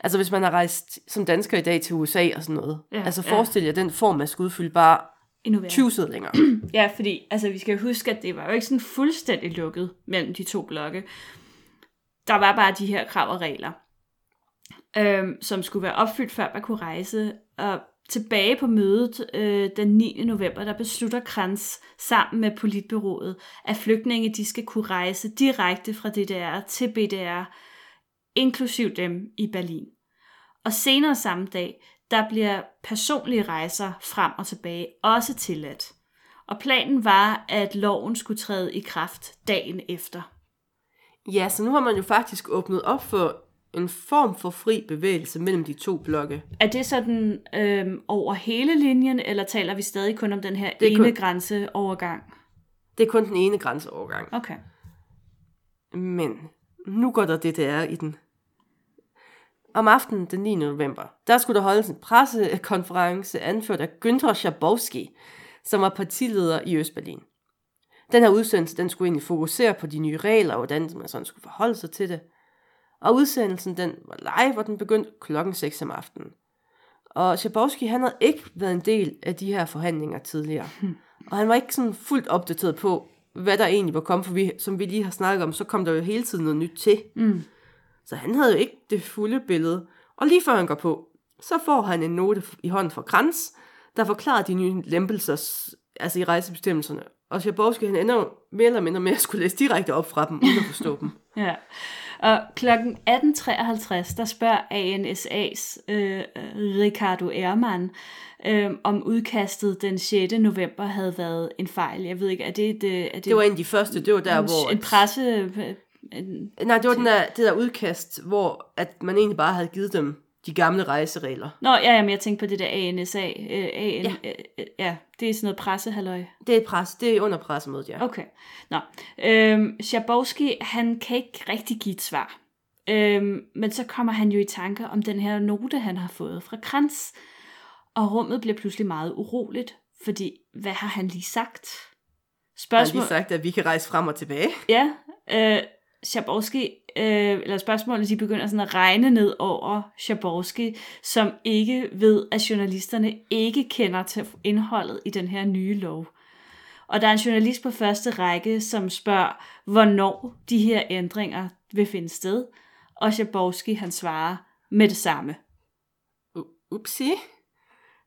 S2: Altså hvis man har rejst som dansker i dag til USA og sådan noget.
S1: Ja,
S2: altså forestil jer den form, man skal udfylde bare
S1: Endnu værre.
S2: 20 sider længere. (clears throat)
S1: Ja, fordi altså, vi skal huske, at det var jo ikke sådan fuldstændig lukket mellem de to blokke. Der var bare de her krav og regler, øhm, som skulle være opfyldt, før man kunne rejse. Og tilbage på mødet øh, den 9. november, der beslutter Kranz sammen med politbyrået, at flygtninge de skal kunne rejse direkte fra DDR til BDR, inklusiv dem i Berlin. Og senere samme dag, der bliver personlige rejser frem og tilbage også tilladt. Og planen var, at loven skulle træde i kraft dagen efter.
S2: ja, så nu har man jo faktisk åbnet op for en form for fri bevægelse mellem de to blokke.
S1: Er det sådan øhm, over hele linjen, eller taler vi stadig kun om den her
S2: er
S1: ene
S2: kun-
S1: grænseovergang?
S2: Det er kun den ene grænseovergang.
S1: Okay.
S2: Men nu går der DDR i den. Om aftenen den 9. november, der skulle der holdes en pressekonference anført af Günther Schabowski, som var partileder i Østberlin. Den her udsendelse, den skulle egentlig fokusere på de nye regler, og hvordan man sådan skulle forholde sig til det. Og udsendelsen den var live, og den begyndte klokken 6 om aftenen. Og Schabowski, han havde ikke været en del af de her forhandlinger tidligere. Og han var ikke sådan fuldt opdateret på, hvad der egentlig var kommet, for vi, som vi lige har snakket om, så kom der jo hele tiden noget nyt til.
S1: Mm.
S2: Så han havde jo ikke det fulde billede. Og lige før han går på, så får han en note i hånden fra Kranz, der forklarer de nye lempelser altså i rejsebestemmelserne. Og Schabowski, han ender jo mere eller mindre med at skulle læse direkte op fra dem, uden at forstå dem. (laughs)
S1: Ja. Og klokken 18.53, der spørger ANSA's øh, Ricardo Erman, øh, om udkastet den 6. november havde været en fejl. Jeg ved ikke, er det... Det, er det,
S2: Det var en af de første, det var der,
S1: en,
S2: hvor...
S1: en presse... øh, En,
S2: Nej, det var den der, det der udkast, hvor at man egentlig bare havde givet dem de gamle rejseregler.
S1: Nå, ja, jamen, jeg tænkte på det der ANSA. Øh, AN,
S2: Ja.
S1: ja. Øh, ja, det er sådan noget pressehalløj.
S2: Det er, pres, det er under pressemødet, ja.
S1: Okay. Nå. Øhm, Schabowski, han kan ikke rigtig give et svar. Øhm, men så kommer han jo i tanker om den her note, han har fået fra Kranz. Og rummet bliver pludselig meget uroligt, fordi hvad har han lige sagt?
S2: Jeg har
S1: Spørgsmål...
S2: lige sagt, at vi kan rejse frem og tilbage.
S1: Ja, øh, Schaborski, øh, eller spørgsmålene, de begynder sådan at regne ned over Schaborski, som ikke ved, at journalisterne ikke kender til indholdet i den her nye lov. Og der er en journalist på første række, som spørger, hvornår de her ændringer vil finde sted, og Schaborski han svarer med det samme.
S2: U- Upsi.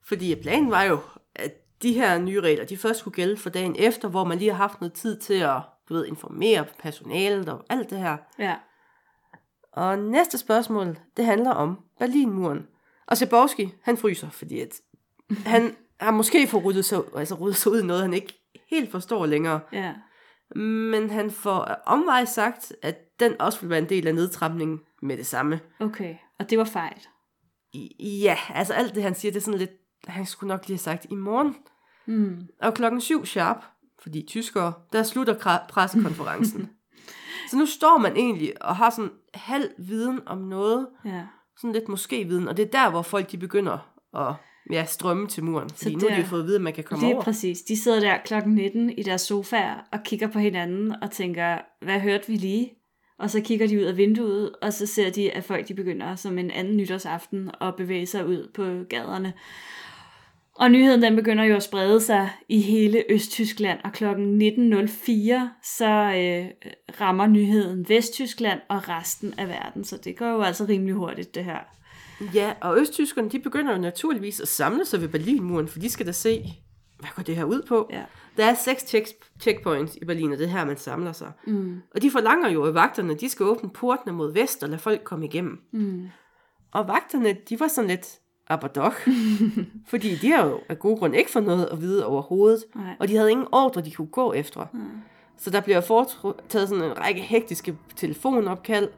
S2: Fordi planen var jo, at de her nye regler, de først skulle gælde for dagen efter, hvor man lige har haft noget tid til at du ved, informere personalet og alt det her.
S1: Ja.
S2: Og næste spørgsmål, det handler om Berlinmuren. Og Sebowski, han fryser, fordi at han har måske fået ryddet sig, altså ryddet sig ud i noget, han ikke helt forstår længere.
S1: Ja.
S2: Men han får omvej sagt, at den også vil være en del af nedtrappningen med det samme.
S1: Okay, og det var fejl.
S2: I- Ja, altså alt det, han siger, det er sådan lidt, han skulle nok lige have sagt i morgen.
S1: Mm.
S2: Og klokken syv sharp, fordi tyskere, der slutter pressekonferencen. (laughs) så nu står man egentlig og har sådan halv viden om noget,
S1: Ja.
S2: sådan lidt måske viden, og det er der, hvor folk de begynder at ja, strømme til muren, fordi nu har de
S1: der-
S2: fået at vide, at man kan komme
S1: Lige
S2: over.
S1: præcis. De sidder der klokken 19 i deres sofaer og kigger på hinanden og tænker, hvad hørte vi lige? Og så kigger de ud af vinduet, og så ser de, at folk de begynder som en anden nytårsaften at bevæge sig ud på gaderne. Og nyheden den begynder jo at sprede sig i hele Østtyskland, og klokken 19.04 så øh, rammer nyheden Vesttyskland og resten af verden. Så det går jo altså rimelig hurtigt, det her.
S2: Ja, og østtyskerne, de begynder jo naturligvis at samle sig ved Berlinmuren, for de skal da se, hvad går det her ud på?
S1: Ja.
S2: Der er seks checks, checkpoints i Berlin, og det er her, man samler sig.
S1: Mm.
S2: Og de forlanger jo, at vagterne de skal åbne portene mod vest og lade folk komme igennem.
S1: Mm.
S2: Og vagterne, de var sådan lidt abadok, (laughs) fordi de har jo af gode grund ikke fået noget at vide overhovedet,
S1: Nej.
S2: og de havde ingen ordre, de kunne gå efter.
S1: Mm.
S2: Så der bliver foretaget sådan en række hektiske telefonopkald,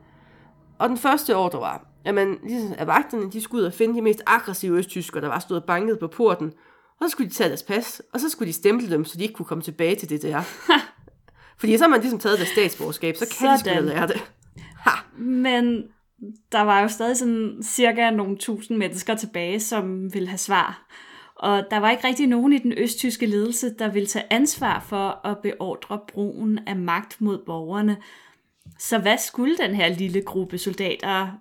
S2: og den første ordre var, at, man, ligesom, at vagterne de skulle ud og finde de mest aggressive østtyskere, der var stået banket på porten, og så skulle de tage deres pas, og så skulle de stemple dem, så de ikke kunne komme tilbage til det der. (laughs) Fordi så har man ligesom taget deres statsborgerskab, så kan de sgu
S1: Sådan.
S2: lære det. Ha!
S1: Men der var jo stadig sådan cirka nogle tusind mennesker tilbage, som ville have svar. Og der var ikke rigtig nogen i den østtyske ledelse, der ville tage ansvar for at beordre brugen af magt mod borgerne. Så hvad skulle den her lille gruppe soldater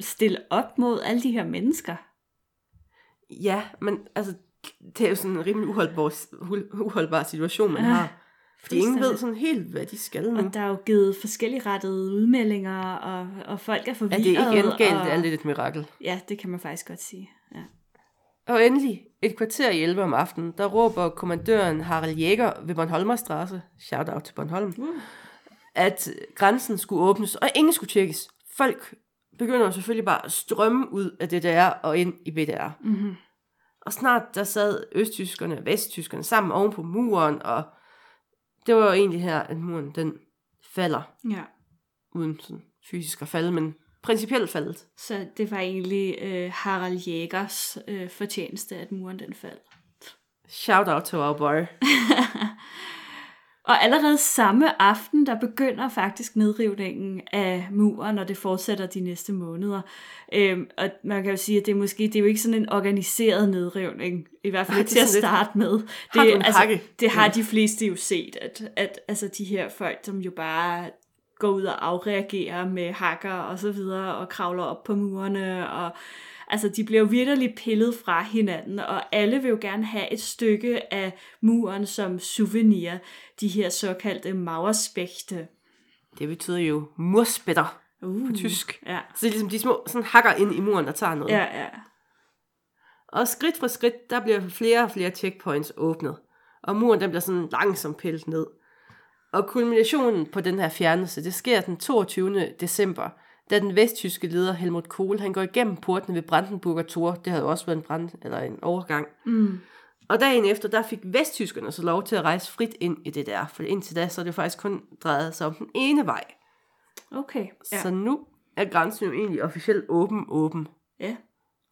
S1: stille op mod alle de her mennesker?
S2: Ja, men altså, det er jo sådan en rimelig uholdbar, uholdbar situation, man
S1: Ja,
S2: har. Fordi ingen ved sådan helt, hvad de skal nu.
S1: Og der er jo givet forskellige rettede udmeldinger, og, og folk er
S2: Ja,
S1: forvirret.
S2: det er ikke endgalt,
S1: og...
S2: det er lidt et mirakel.
S1: Ja, det kan man faktisk godt sige. Ja.
S2: Og endelig, et kvarter i 11 om aftenen, der råber kommandøren Harald Jæger ved Bornholmerstrasse, shout out til Bornholm,
S1: Uh.
S2: at grænsen skulle åbnes, og ingen skulle tjekkes. Folk begynder selvfølgelig bare at strømme ud af DDR og ind i BDR.
S1: Mm-hmm.
S2: Og snart der sad østtyskerne og vesttyskerne sammen oven på muren, og det var jo egentlig her, at muren den falder,
S1: Ja.
S2: uden sådan fysisk at falde, men principielt faldet.
S1: Så det var egentlig øh, Harald Jægers øh, fortjeneste, at muren den faldt.
S2: Shout out to our boy. (laughs)
S1: Og allerede samme aften, der begynder faktisk nedrivningen af muren, og det fortsætter de næste måneder. Øhm, og man kan jo sige, at det er måske det er jo ikke sådan en organiseret nedrivning, i hvert fald ikke til at
S2: lidt-
S1: starte med.
S2: Har
S1: Det,
S2: en
S1: altså, det har de fleste jo set, at, at altså, de her folk, som jo bare går ud og afreagerer med hakker og så videre, og kravler op på murene, og altså de bliver jo virkelig pillet fra hinanden, og alle vil jo gerne have et stykke af muren som souvenir, de her såkaldte Mauerspæchte.
S2: Det betyder jo murspætter
S1: Uh,
S2: på tysk.
S1: Ja,
S2: Så det er ligesom de små sådan hakker ind i muren, der tager noget.
S1: ja, ja.
S2: Og skridt for skridt, der bliver flere og flere checkpoints åbnet. Og muren den bliver sådan langsomt pillet ned. Og kulminationen på den her fjernelse, det sker den 22. december, da den vesttyske leder Helmut Kohl, han går igennem portene ved Brandenburger Tor. Det havde også været en, brand, eller en overgang.
S1: Mm.
S2: Og dagen efter, der fik vesttyskerne så lov til at rejse frit ind i det der. For indtil da, så er det faktisk kun drejet sig om den ene vej.
S1: Okay,
S2: Ja.
S1: ja.
S2: Så nu er grænsen jo egentlig officielt åben, åben.
S1: ja.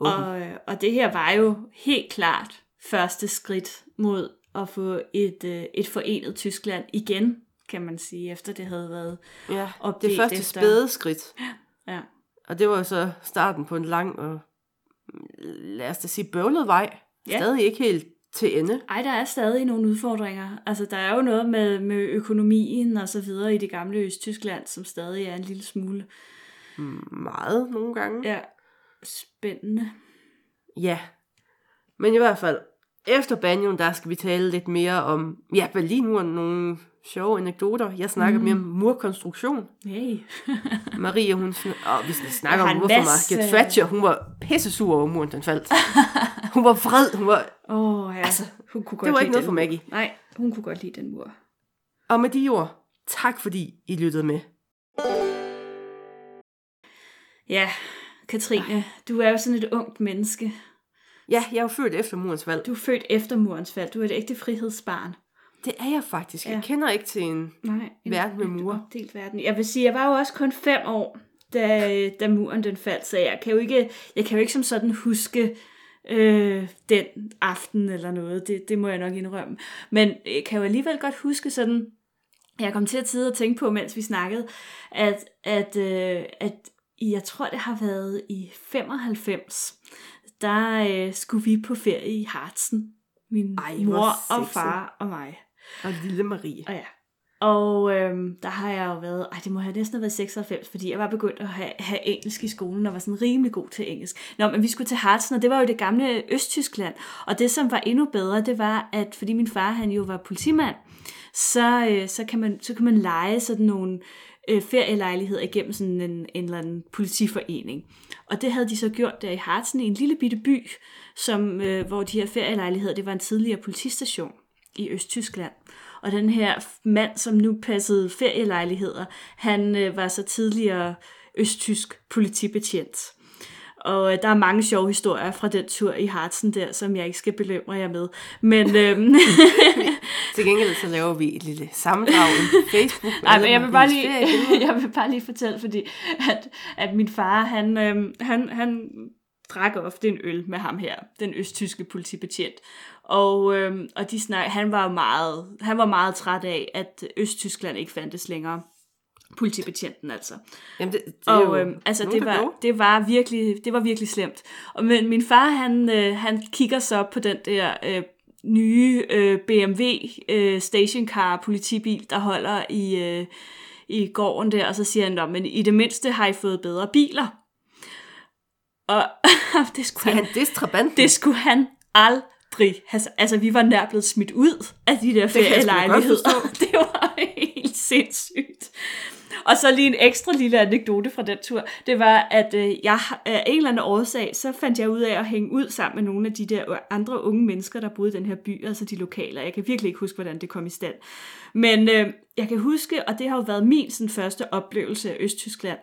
S2: åben.
S1: Og, øh, og det her var jo helt klart første skridt mod at få et, øh, et forenet Tyskland igen, kan man sige, efter det havde været
S2: Ja,
S1: opdelt
S2: det første
S1: efter-
S2: spæde skridt.
S1: Ja.
S2: Og det var jo så starten på en lang og, lad os da sige, bøvlet vej.
S1: Ja.
S2: Stadig ikke helt til ende.
S1: Ej, der er stadig nogle udfordringer. Altså, der er jo noget med, med økonomien og så videre i det gamle Østtyskland, som stadig er en lille smule
S2: Meget nogle gange.
S1: ja, spændende.
S2: ja. Men i hvert fald, efter banjoen, der skal vi tale lidt mere om, ja, Berlinmuren, nogle sjove anekdoter. Jeg snakker mm. mere om murkonstruktion.
S1: Hey. (laughs)
S2: Marie, hun sn- hvis vi snakker om hvorfor
S1: masse-
S2: Thatcher, hun var pissesur over muren, den faldt. (laughs) hun var vred, hun var...
S1: Åh, oh, ja. Altså, hun kunne godt
S2: Det var ikke noget
S1: den
S2: for. Maggie.
S1: Nej, hun kunne godt lide den mur.
S2: Og med de ord, tak fordi I lyttede med.
S1: Ja, Katrine, du er jo sådan et ungt menneske.
S2: Ja, jeg er jo født efter murens fald.
S1: Du er født efter murens fald. Du er et ægte frihedsbarn.
S2: Det er jeg faktisk. Jeg
S1: Ja.
S2: kender ikke til en...
S1: Nej, en
S2: Verden med
S1: en
S2: mure.
S1: Opdelt verden. Jeg vil sige, jeg var jo også kun fem år, da, da muren den faldt, så jeg kan jo ikke, jeg kan jo ikke som sådan huske øh, den aften eller noget. Det, det må jeg nok indrømme. Men jeg kan jo alligevel godt huske sådan, jeg kom til at sidde og tænke på, mens vi snakkede, at, at, øh, at jeg tror, det har været i 95, der øh, skulle vi på ferie i Hartsen. Min
S2: Ej,
S1: mor og far og mig.
S2: Og lille Marie.
S1: Og ja. Og øhm, der har jeg jo været, ej det må have næsten været 96, fordi jeg var begyndt at have, have engelsk i skolen, og var sådan rimelig god til engelsk. Nå, men vi skulle til Harzen, og det var jo det gamle Østtyskland. Og det, som var endnu bedre, det var, at fordi min far, han jo var politimand, så, øh, så, kan, man, så kan man lege sådan nogle øh, ferielejligheder igennem sådan en, en eller anden politiforening. Og det havde de så gjort der i Harzen, i en lille bitte by, som, øh, hvor de her ferielejligheder, det var en tidligere politistation i Østtyskland. Og den her mand, som nu passede ferielejligheder, han øh, var så tidligere østtysk politibetjent. Og øh, der er mange sjove historier fra den tur i Harzen der, som jeg ikke skal belønne jer med. Men, (laughs) øhm, (laughs)
S2: Til gengæld så laver vi et lille sammendrag på Facebook.
S1: Nej, men jeg vil bare lige, (laughs) jeg vil bare lige fortælle, fordi at, at min far, han, øhm, han, han drak ofte en øl med ham her, den østtyske politibetjent. Og, øhm, og de snak, han var meget, han var meget træt af, at Østtyskland ikke fandtes længere. Politibetjenten altså.
S2: Jamen, det, det
S1: Og øhm, altså det var, det var virkelig det var virkelig slemt. Og men min far han øh, han kigger så på den der øh, nye øh, BMW øh, stationcar politibil der holder i øh, i gården der og så siger han "Nå, men i det mindste har I fået bedre biler. Og (laughs) det skulle han,
S2: han
S1: det skulle han aldrig. Altså, vi var nær blevet smidt ud af de der ferielejligheder. (laughs) Det var helt sindssygt. Og så lige en ekstra lille anekdote fra den tur. Det var, at øh, jeg af en eller anden årsag, så fandt jeg ud af at hænge ud sammen med nogle af de der andre unge mennesker, der boede i den her by, altså de lokale. Jeg kan virkelig ikke huske, hvordan det kom i stand. Men øh, jeg kan huske, og det har jo været min sådan, første oplevelse af Østtyskland,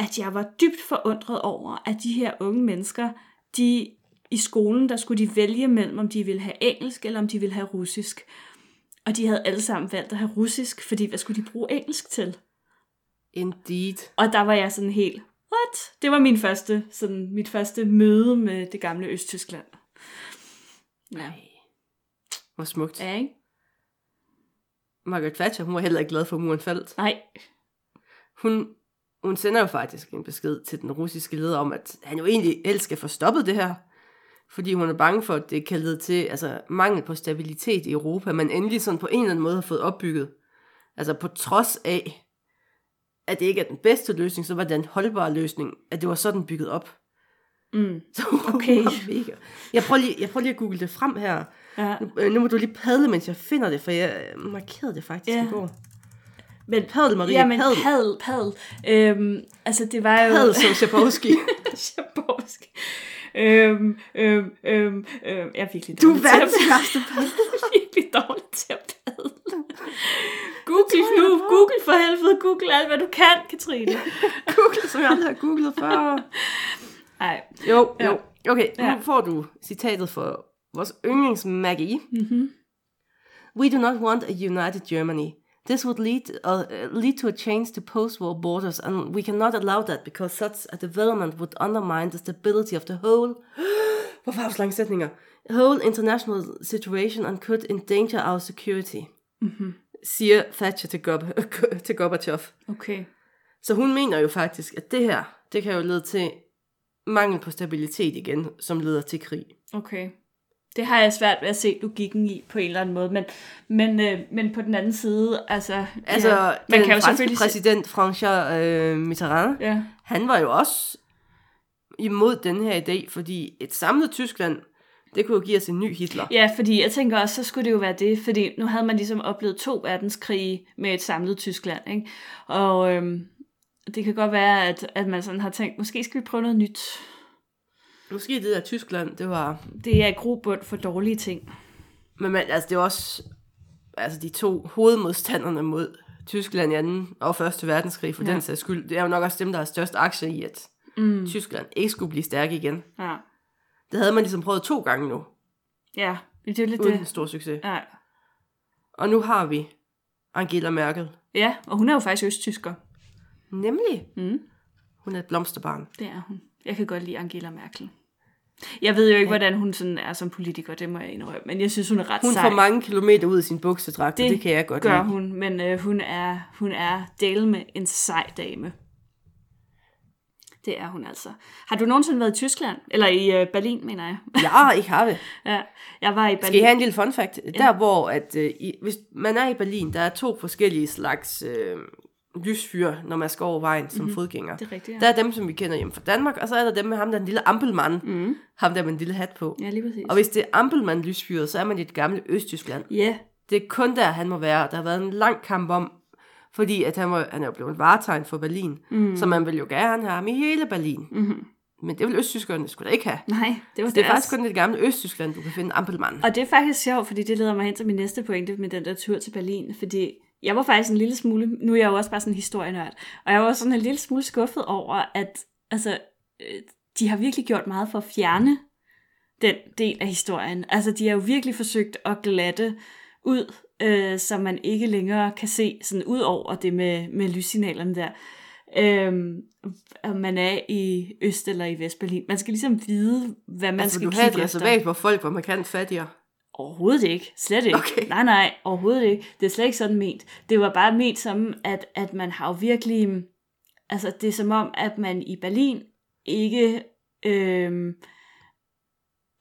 S1: at jeg var dybt forundret over, at de her unge mennesker, de i skolen, der skulle de vælge mellem, om de ville have engelsk, eller om de ville have russisk. Og de havde alle sammen valgt at have russisk, fordi hvad skulle de bruge engelsk til?
S2: Indeed.
S1: Og der var jeg sådan helt, what? Det var min første, sådan, mit første møde med det gamle Østtyskland. Ja,
S2: Hvor smukt.
S1: ja ikke?
S2: Margaret Thatcher, hun var heller ikke glad for, at muren faldt.
S1: Nej,
S2: Hun, hun sender jo faktisk en besked til den russiske leder om, at han jo egentlig helst skal få stoppet det her. Fordi hun er bange for, at det kan lede til altså, mangel på stabilitet i Europa, men endelig sådan på en eller anden måde har fået opbygget. Altså på trods af, at det ikke er den bedste løsning, så var det en holdbar løsning, at det var sådan bygget op.
S1: Mm.
S2: Så
S1: Okay. (laughs)
S2: mega. Jeg prøver, lige, jeg prøver lige at google det frem her.
S1: Ja.
S2: Nu, øh, nu må du lige padle, mens jeg finder det, for jeg øh, markerede det faktisk
S1: Ja.
S2: i går.
S1: Men,
S2: Padel, Marie,
S1: ja, men
S2: padel.
S1: padel, padel. Øhm, altså, det var jo...
S2: Padel som Schabowski.
S1: Schabowski. Øhm, øhm, øhm, øhm, jeg er virkelig
S2: Du
S1: dårlig til at (laughs)
S2: padel.
S1: Virkelig dårlig til at padle. Google nu, Google for helvede, Google alt, hvad du kan, Katrine. (laughs)
S2: Google, som jeg aldrig har googlet før. (laughs)
S1: Nej.
S2: Jo, jo. Okay, nu
S1: Ja.
S2: får du citatet for vores yndlings Maggie.
S1: Mm-hmm.
S2: We do not want a united Germany. This would lead, uh, lead to a change to post-war borders, and we cannot allow that because such a development would undermine the stability of the whole. (gasps) Hvorfor har lange sætninger? Whole international situation and could endanger our security.
S1: Mm-hmm.
S2: Siger Thatcher til, Gob- (laughs) til Gorbachev.
S1: Okay.
S2: Så hun mener jo faktisk, at det her, det kan jo lede til mangel på stabilitet igen, som leder til krig.
S1: Okay. Det har jeg svært ved at se logikken i på en eller anden måde, men, men, øh, men på den anden side, altså...
S2: Altså,
S1: ja,
S2: ja, den franske
S1: selvfølgelig se-
S2: præsident François øh, Mitterrand,
S1: Ja,
S2: han var jo også imod den her idé, fordi et samlet Tyskland, det kunne jo give os en ny Hitler.
S1: Ja, fordi jeg tænker også, så skulle det jo være det, fordi nu havde man ligesom oplevet to verdenskrige med et samlet Tyskland, ikke? Og øhm, det kan godt være, at, at man sådan har tænkt, måske skal vi prøve noget nyt.
S2: Måske det der Tyskland, det var...
S1: Det er grobund for dårlige ting.
S2: Men man, altså, det var også altså, de to hovedmodstanderne mod Tyskland i 2. og 1. verdenskrig, for
S1: Ja.
S2: den sags skyld. Det er jo nok også dem, der har størst aktier i, at
S1: Mm.
S2: Tyskland ikke skulle blive stærk igen.
S1: Ja.
S2: Det havde man ligesom prøvet to gange nu,
S1: ja, det er jo lidt
S2: uden
S1: det.
S2: stor succes.
S1: Ja.
S2: Og nu har vi Angela Merkel.
S1: ja, og hun er jo faktisk østtysker.
S2: Nemlig,
S1: Mm.
S2: hun er et blomsterbarn.
S1: Det er hun. Jeg kan godt lide Angela Merkel. Jeg ved jo ikke, hvordan hun sådan er som politiker, det må jeg indrømme, men jeg synes, hun er ret
S2: Hun
S1: sej.
S2: får mange kilometer ud af sin buksedragt, det, det kan jeg godt
S1: gør
S2: lide.
S1: hun, men øh, hun er, hun er del med en sej dame. Det er hun altså. Har du nogensinde været i Tyskland? Eller i øh, Berlin, mener jeg. (laughs)
S2: Ja, ikke har det. (laughs)
S1: ja, jeg var i Berlin.
S2: Skal I have en lille fun fact? Der hvor, at, øh, i, hvis man er i Berlin, der er to forskellige slags øh, lysfyr, når man skal over vejen som mm-hmm. fodgænger.
S1: Det er rigtigt, ja.
S2: Der er dem, som vi kender hjemme fra Danmark, og så er der dem med ham, der er en lille ampelmand.
S1: Mm.
S2: Ham der med en lille hat på.
S1: Ja, lige præcis.
S2: Og hvis det er ampelmand lysfyret, så er man i det gamle Østtyskland.
S1: Ja,
S2: Det er kun der, han må være. Der har været en lang kamp om, fordi at han, var, han er jo blevet varetegn for Berlin. Mm. Så man vil jo gerne have ham i hele Berlin.
S1: mm-hmm.
S2: Men det vil østtyskerne sgu da ikke have.
S1: nej, det var
S2: Så det er
S1: deres.
S2: faktisk kun det gamle Østtyskland, du kan finde ampelmand.
S1: Og det er faktisk sjovt, fordi det leder mig hen til min næste pointe med den der tur til Berlin, fordi jeg var faktisk en lille smule, nu er jeg jo også bare sådan en historienørd, og jeg var sådan en lille smule skuffet over, at altså, øh, de har virkelig gjort meget for at fjerne den del af historien. Altså, de har jo virkelig forsøgt at glatte ud, øh, så man ikke længere kan se sådan ud over det med, med lyssignalerne der. Øhm, om man er i Øst- eller i Vestberlin. Man skal ligesom vide, hvad man
S2: altså,
S1: skal
S2: du have et
S1: kigge efter.
S2: reservat, hvor folk var markant fattigere.
S1: Overhovedet ikke. Slet ikke.
S2: Okay.
S1: Nej, nej, overhovedet ikke. Det er slet ikke sådan ment. Det var bare ment som, at, at man har jo virkelig... Altså, det er som om, at man i Berlin ikke... Øhm,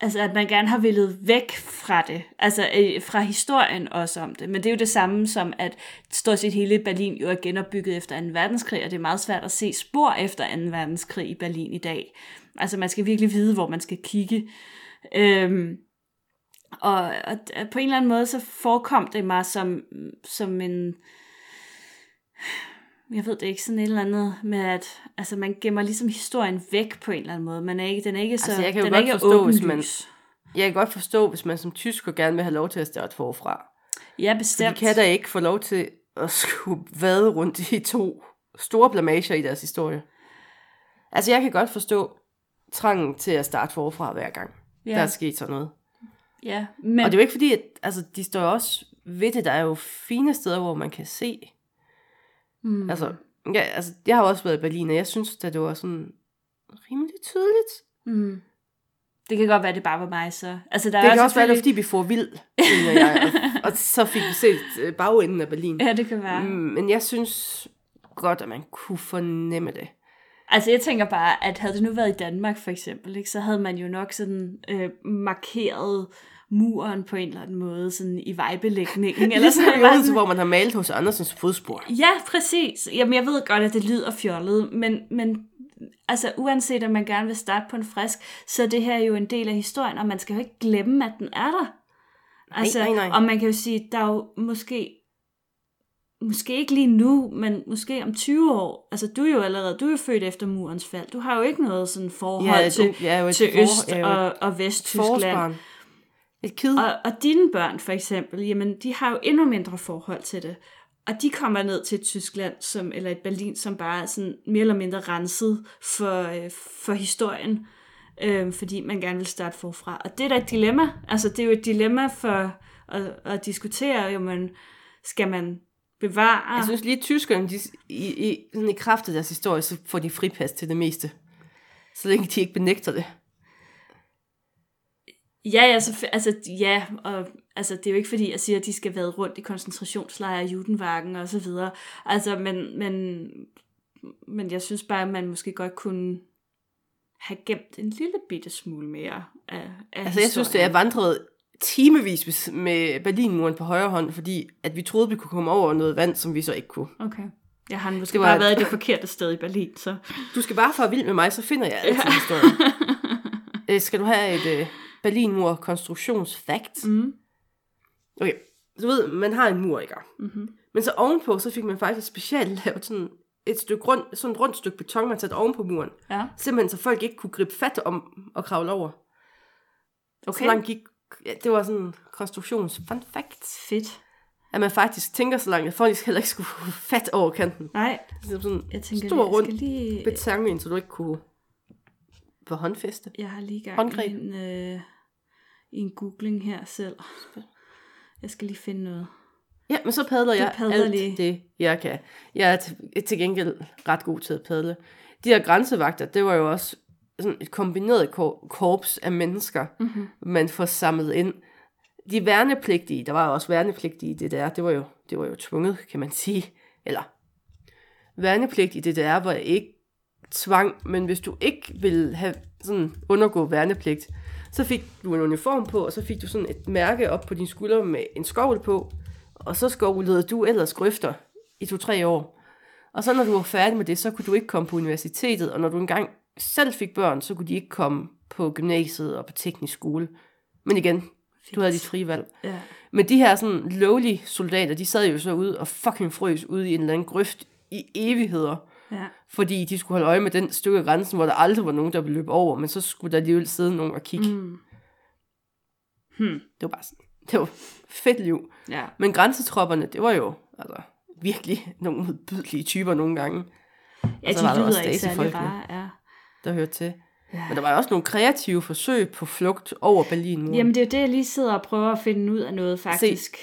S1: altså, at man gerne har villet væk fra det. Altså, øh, fra historien også om det. Men det er jo det samme som, at stort set hele Berlin jo er genopbygget efter 2. verdenskrig, og det er meget svært at se spor efter 2. verdenskrig i Berlin i dag. Altså, man skal virkelig vide, hvor man skal kigge. Øhm, og, og på en eller anden måde, så forekom det mig som, som en... Jeg ved det ikke, sådan et eller andet med, at altså, man gemmer ligesom historien væk på en eller anden måde. Man er ikke, den er ikke så
S2: Altså, jeg kan jo
S1: den
S2: godt
S1: ikke
S2: forstå, hvis man-. Jeg kan godt forstå, hvis man som tysker gerne vil have lov til at starte forfra.
S1: Ja, bestemt.
S2: de kan da ikke få lov til at skulle vade rundt i to store blamager i deres historie. Altså, jeg kan godt forstå trangen til at starte forfra hver gang, ja, der er sket sådan noget.
S1: Ja,
S2: Men... Og det er jo ikke fordi, at altså, de står jo også ved det. Der er jo fine steder, hvor man kan se.
S1: mm,
S2: Altså, ja, altså, jeg har jo også været i Berlin, og jeg synes, at det var sådan rimelig tydeligt.
S1: mm, det kan godt være, det bare var mig så. Altså, der
S2: Det
S1: er
S2: kan også være, det er,
S1: selvfølgelig-
S2: fordi vi får vild, mener jeg. Og, og så fik vi set øh, bagenden af Berlin.
S1: Ja, det kan være.
S2: Mm, Men jeg synes godt, at man kunne fornemme det.
S1: Altså jeg tænker bare, at havde det nu været i Danmark for eksempel, ikke, så havde man jo nok sådan øh, markeret, muren på en eller anden måde, sådan i vejbelægningen. (laughs) eller
S2: Ligesom
S1: sådan
S2: i
S1: noget.
S2: Odense, hvor man har malet hos Andersens fodspor.
S1: Ja, præcis. Jamen, jeg ved godt, at det lyder fjollet, men, men altså, uanset om man gerne vil starte på en frisk, så er det her jo en del af historien, og man skal jo ikke glemme, at den er der. Altså,
S2: nej, nej.
S1: Og man kan jo sige, der er jo måske, måske ikke lige nu, men måske om 20 år. Altså, du er jo allerede, du er født efter murens fald. Du har jo ikke noget sådan forhold
S2: Ja,
S1: til,
S2: et
S1: til
S2: for-
S1: Øst-
S2: jo
S1: og, og Vesttyskland.
S2: Et kid.
S1: Og, og dine børn for eksempel, jamen de har jo endnu mindre forhold til det. Og de kommer ned til et Tyskland, som, eller et Berlin, som bare er sådan mere eller mindre renset for, øh, for historien, øh, fordi man gerne vil starte forfra. Og det er da et dilemma. Altså det er jo et dilemma for at, at diskutere, jo, man, skal man bevare...
S2: Jeg synes lige, tyskerne, de, i, i, sådan i kraft af deres historie, så får de fripas til det meste. Så længe de ikke benægter det.
S1: Ja, ja, så, altså, ja, og altså, det er jo ikke fordi, jeg siger, at de skal være rundt i koncentrationslejre, Judenvagen og så videre. Altså, men, men, men jeg synes bare, at man måske godt kunne have gemt en lille bitte smule mere af, af
S2: Altså, jeg synes, det er vandret timevis med Berlinmuren på højre hånd, fordi at vi troede, vi kunne komme over noget vand, som vi så ikke kunne.
S1: Okay. Jeg har måske
S2: Det
S1: var... bare været det forkerte sted i Berlin, så... (laughs)
S2: Du skal bare fare vild med mig, så finder jeg altid ja. historier. (laughs) Øh, skal du have et øh, Berlinmur konstruktionsfakt?
S1: Mm.
S2: Okay, du ved, man har en mur, ikke?
S1: Mm-hmm.
S2: Men så ovenpå, så fik man faktisk specielt (laughs) lavet sådan et stykke rund, sådan et rundt stykke beton, man satte oven på muren.
S1: Ja,
S2: Simpelthen, så folk ikke kunne gribe fat om og kravle over.
S1: okay.
S2: Så langt gik... Det var sådan en konstruktions fun fact.
S1: Fedt.
S2: At man faktisk tænker så langt, at folk heller ikke skulle fat over kanten.
S1: Nej,
S2: Det er sådan
S1: jeg tænker,
S2: stor rund
S1: lige...
S2: beton ind, så du ikke kunne få håndfæste.
S1: Jeg har lige gang
S2: Håndgreb.
S1: i en, øh, en googling her selv. Jeg skal lige finde noget.
S2: Ja, men så padler jeg
S1: padler
S2: alt
S1: lige.
S2: det, jeg kan. Jeg er til, til gengæld ret god til at padle. De her grænsevagter, det var jo også sådan et kombineret kor- korps af mennesker,
S1: Mm-hmm.
S2: man får samlet ind. De værnepligtige, der var også værnepligtige i det der, det var jo, det var jo tvunget, kan man sige. Eller, værnepligt i det der var ikke tvang, men hvis du ikke ville have sådan undergå værnepligt, så fik du en uniform på, og så fik du sådan et mærke op på din skulder med en skovl på, og så skovlede du ellers grøfter i to-tre år. Og så når du var færdig med det, så kunne du ikke komme på universitetet, og når du engang selv fik børn, så kunne de ikke komme på gymnasiet og på teknisk skole. Men igen, du havde dit frie valg.
S1: Ja.
S2: Men de her sådan lowly soldater, de sad jo så ude og fucking frøs ude i en eller anden grøft i evigheder.
S1: ja.
S2: Fordi de skulle holde øje med den stykke af grænsen, hvor der aldrig var nogen, der ville løbe over, men så skulle der alligevel sidde nogen og kigge. Mm.
S1: Mm. Hmm.
S2: Det var bare sådan, det var fedt liv.
S1: Ja.
S2: Men grænsetropperne, det var jo altså, virkelig nogle modbydelige typer nogle gange,
S1: Ja,
S2: så
S1: de
S2: var der
S1: lyder
S2: også
S1: ikke særlig rare. Ja.
S2: Der hørte til.
S1: Ja.
S2: Men der var også nogle kreative forsøg på flugt over Berlinmuren.
S1: Jamen, det er jo det, jeg lige sidder og prøver at finde ud af noget, faktisk.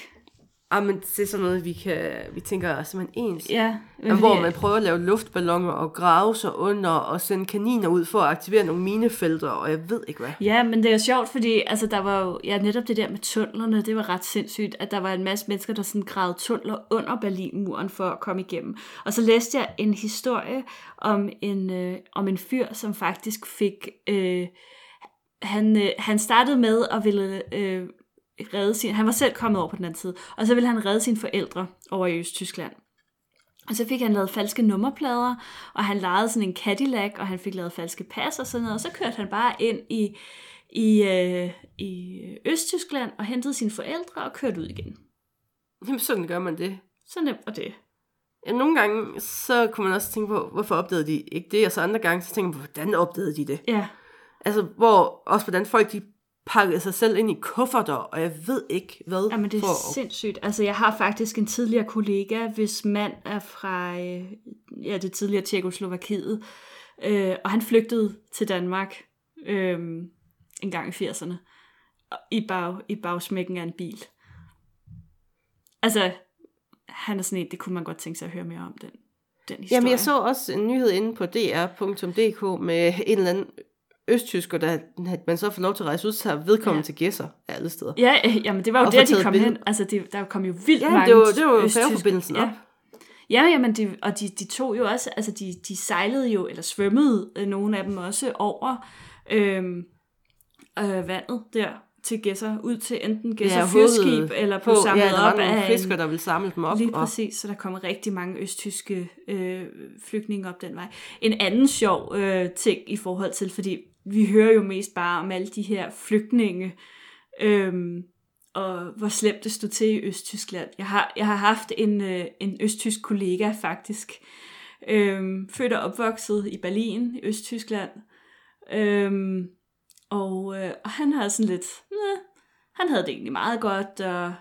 S2: Ah, men det er sådan noget, vi, kan, vi tænker er simpelthen ens.
S1: Ja, men
S2: hvor
S1: fordi-
S2: man prøver at lave luftballoner og grave sig under og sende kaniner ud for at aktivere nogle minefelter, og jeg ved ikke hvad.
S1: Ja, men det er sjovt, fordi altså, der var jo ja, netop det der med tunnelerne, det var ret sindssygt, at der var en masse mennesker, der sådan gravede tunneler under Berlinmuren for at komme igennem. Og så læste jeg en historie om en, øh, om en fyr, som faktisk fik... Øh, han, øh, han startede med at ville øh, redde sin... Han var selv kommet over på den anden side, og så ville han redde sine forældre over i Østtyskland. Og så fik han lavet falske nummerplader, og han lejede sådan en Cadillac, og han fik lavet falske pas og sådan noget, og så kørte han bare ind i, i, øh, i Østtyskland og hentede sine forældre og kørte ud igen.
S2: Jamen, sådan gør man det.
S1: Så nemt var det.
S2: Ja, nogle gange, så kunne man også tænke på, hvorfor opdagede de ikke det? Og så andre gange, så tænker man på, hvordan opdagede de det?
S1: Ja,
S2: Altså, hvor også hvordan folk, de pakkede sig selv ind i kufferter, og jeg ved ikke hvad.
S1: Jamen, det er
S2: for,
S1: sindssygt. Altså, jeg har faktisk en tidligere kollega, hvis mand er fra øh, ja, det tidligere Tjekoslovakiet, øh, og han flygtede til Danmark øh, en gang i 80'erne og i, bag, i bagsmækken af en bil. Altså, han er sådan en, det kunne man godt tænke sig at høre mere om, den, den historie.
S2: Jamen, jeg så også en nyhed inde på dr.dk med en eller anden østtysker, der at man så får lov til at rejse ud, så vedkommende
S1: Ja.
S2: til gæsser alle steder.
S1: Ja, øh, jamen det var jo
S2: Og
S1: der, de kom
S2: billeder.
S1: hen. Altså, det, der kom jo vildt
S2: Ja,
S1: mange
S2: det var, det var færgeforbindelsen
S1: ja.
S2: op.
S1: Ja, jamen de, og de, de tog jo også, altså de, de sejlede jo, eller svømmede øh, nogle af dem også over øhm, øh, vandet der til gæsser, ud til enten gæsser
S2: Ja,
S1: fyrskib, eller
S2: på,
S1: blev samlet
S2: ja, der
S1: op
S2: var nogle
S1: af
S2: fisker,
S1: en,
S2: der ville samle dem op.
S1: Lige præcis, så der kommer rigtig mange østtyske øh, flygtninge op den vej. En anden sjov øh, ting i forhold til, fordi vi hører jo mest bare om alle de her flygtninge, øh, og hvor slemt det stod til i Østtyskland. Jeg har, jeg har haft en, øh, en østtysk kollega faktisk, øh, født og opvokset i Berlin i Østtyskland, øh, og, øh, og han har sådan lidt, nah, han havde det egentlig meget godt, og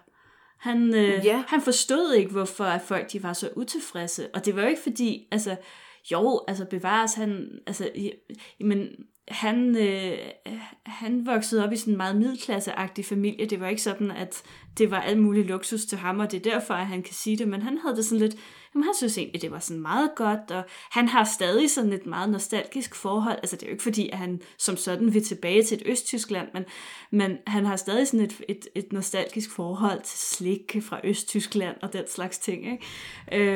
S1: han, øh,
S2: Ja.
S1: han forstod ikke, hvorfor at folk de var så utilfredse. Og det var jo ikke fordi, altså, jo, altså bevares han, altså, men han, øh, han voksede op i sådan en meget middelklasseagtig familie. Det var ikke sådan, at det var alt muligt luksus til ham, og det er derfor, at han kan sige det. Men han havde det sådan lidt, jamen han synes egentlig, det var sådan meget godt, og han har stadig sådan et meget nostalgisk forhold. Altså det er jo ikke fordi, at han som sådan vil tilbage til et Østtyskland, men, men han har stadig sådan et, et, et nostalgisk forhold til slik fra Østtyskland og den slags ting. Ikke?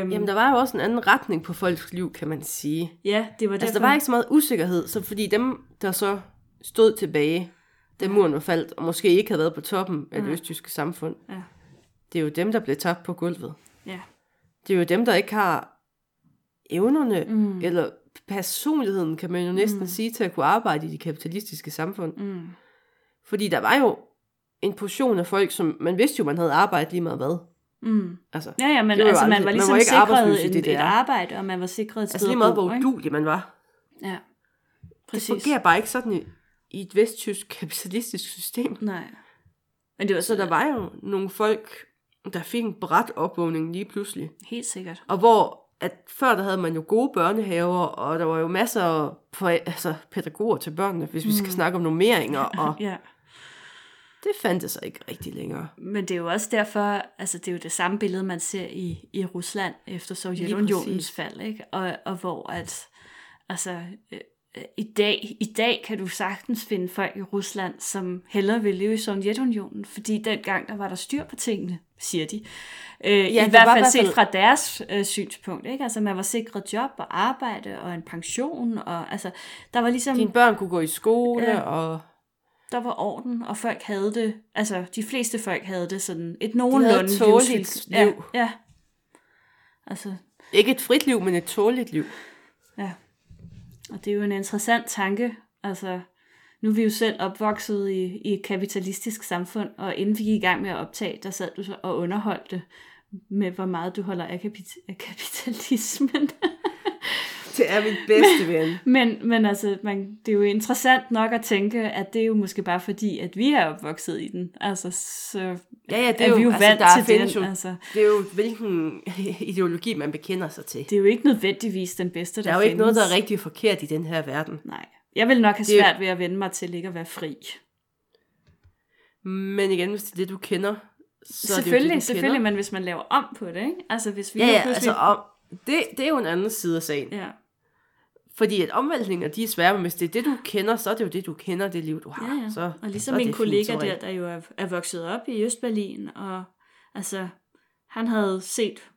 S1: Øhm,
S2: Jamen, der var jo også en anden retning på folks liv, kan man sige.
S1: ja, det var derfor.
S2: Altså, der var ikke så meget usikkerhed, så fordi dem, der så stod tilbage, da muren var faldt, og måske ikke havde været på toppen af det østtyske samfund,
S1: Ja.
S2: det er jo dem, der blev tabt på gulvet.
S1: Ja.
S2: Det er jo dem, der ikke har evnerne, mm. eller personligheden, kan man jo næsten mm. sige, til at kunne arbejde i det kapitalistiske samfund.
S1: Mm.
S2: Fordi der var jo en portion af folk, som man vidste jo, man havde arbejdet lige meget hvad.
S1: Mm.
S2: Altså,
S1: Ja, ja, men
S2: Det var
S1: altså, man var
S2: man
S1: ligesom
S2: var ikke arbejdsløs
S1: sikret
S2: i
S1: en,
S2: DDR.
S1: et arbejde, og man var sikret et sted
S2: altså lige meget, hvor udulig man var.
S1: Ja,
S2: Det
S1: præcis.
S2: fungerer bare ikke sådan i, i et vesttysk (laughs) kapitalistisk system.
S1: Nej. Men det var
S2: Så der var jo nogle folk, der fik en bræt opvågning lige pludselig.
S1: Helt sikkert.
S2: Og hvor at før der havde man jo gode børnehaver, og der var jo masser af altså, pædagoger til børnene, hvis vi skal snakke om normeringer, (laughs) og
S1: Ja.
S2: det fandtes sig ikke rigtig længere.
S1: Men det er jo også derfor, altså det er jo det samme billede, man ser i, i Rusland efter Sovjetunionens fald, ikke? Og, og hvor at, altså, øh, i dag, i dag kan du sagtens finde folk i Rusland, som hellere vil leve i Sovjetunionen, fordi dengang der var der styr på tingene, siger de. Øh, ja, I hvert fald set fra deres øh, synspunkt, ikke? Altså man var sikret job og arbejde og en pension, og altså der var ligesom...
S2: Dine børn kunne gå i skole,
S1: ja.
S2: og
S1: der var orden, og folk havde det, altså de fleste folk havde det sådan et nogenlunde
S2: tåleligt
S1: livsvilkår. Ja,
S2: liv.
S1: ja. Altså,
S2: ikke et frit liv, men et tåligt liv.
S1: ja. Og det er jo en interessant tanke, altså, nu er vi jo selv opvokset i, i et kapitalistisk samfund, og inden vi gik i gang med at optage, der sad du så og underholdte med, hvor meget du holder af, kapit- af kapitalismen. (laughs)
S2: Det er min bedste ven.
S1: men, men altså, man, det er jo interessant nok at tænke, at det er jo måske bare fordi, at vi er opvokset i den. Altså, så
S2: Ja, ja, det
S1: er,
S2: er, jo,
S1: vi jo
S2: altså,
S1: vant
S2: der
S1: til
S2: findes
S1: den.
S2: Jo,
S1: Altså.
S2: Det er jo, hvilken (laughs) ideologi man bekender sig til.
S1: Det er jo ikke nødvendigvis den bedste, der
S2: Der er jo ikke noget, der
S1: findes.
S2: er rigtig forkert i den her verden.
S1: Nej. Jeg vil nok have
S2: Det er jo-
S1: svært ved at vende mig til ikke at være fri.
S2: Men igen, hvis det er det, du kender, så det jo
S1: selvfølgelig,
S2: det, du
S1: selvfølgelig,
S2: kender.
S1: men hvis man laver om på det, ikke? Altså hvis vi
S2: Ja, ja,
S1: pludselig...
S2: altså, om, det, det er jo en anden side af sagen.
S1: ja.
S2: Fordi at omvæltninger, de er svære, men hvis det er det, du kender, så er det jo det, du kender, det liv, du har.
S1: Ja, ja.
S2: Så,
S1: og
S2: så
S1: ligesom
S2: er
S1: min kollega
S2: fint,
S1: der, der jo er, er vokset op i Østberlin, og altså, han havde set,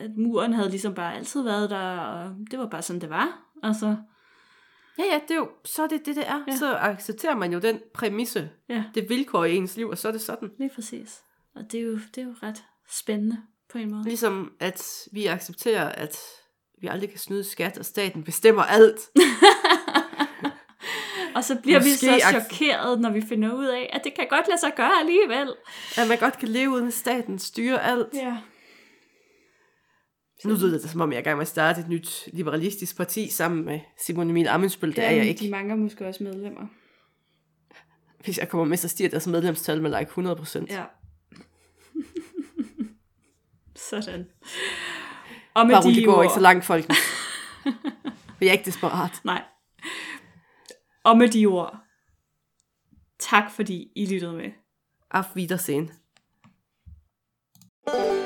S1: at muren havde ligesom bare altid været der, og det var bare sådan, det var. Altså,
S2: Ja, ja, det er jo, så er det det, det er.
S1: Ja.
S2: Så accepterer man jo den præmisse,
S1: ja,
S2: det vilkår i ens liv, og så er det sådan.
S1: lige præcis. Og det er jo, det er jo ret spændende på en måde.
S2: Ligesom at vi accepterer, at vi aldrig kan snyde skat, og staten bestemmer alt. (laughs)
S1: Og så bliver vi
S2: Måske
S1: så
S2: ac-
S1: chokeret, når vi finder ud af, at det kan godt lade sig gøre alligevel.
S2: At man godt kan leve uden at staten styrer alt.
S1: Ja.
S2: Nu lyder det som om, jeg er i gang med at starte et nyt liberalistisk parti sammen med Simon Emil Amensbøl. Det er jeg ikke.
S1: De mangler måske også medlemmer.
S2: Hvis jeg kommer med, så stiger deres medlemstal med like 100%.
S1: Ja. Sådan. Og med
S2: Bare
S1: de
S2: det går
S1: ord...
S2: ikke så langt, folk. (laughs) Vi er ikke desperat.
S1: Nej. Og med de ord, tak fordi I lyttede med.
S2: Auf Wiedersehen. thank you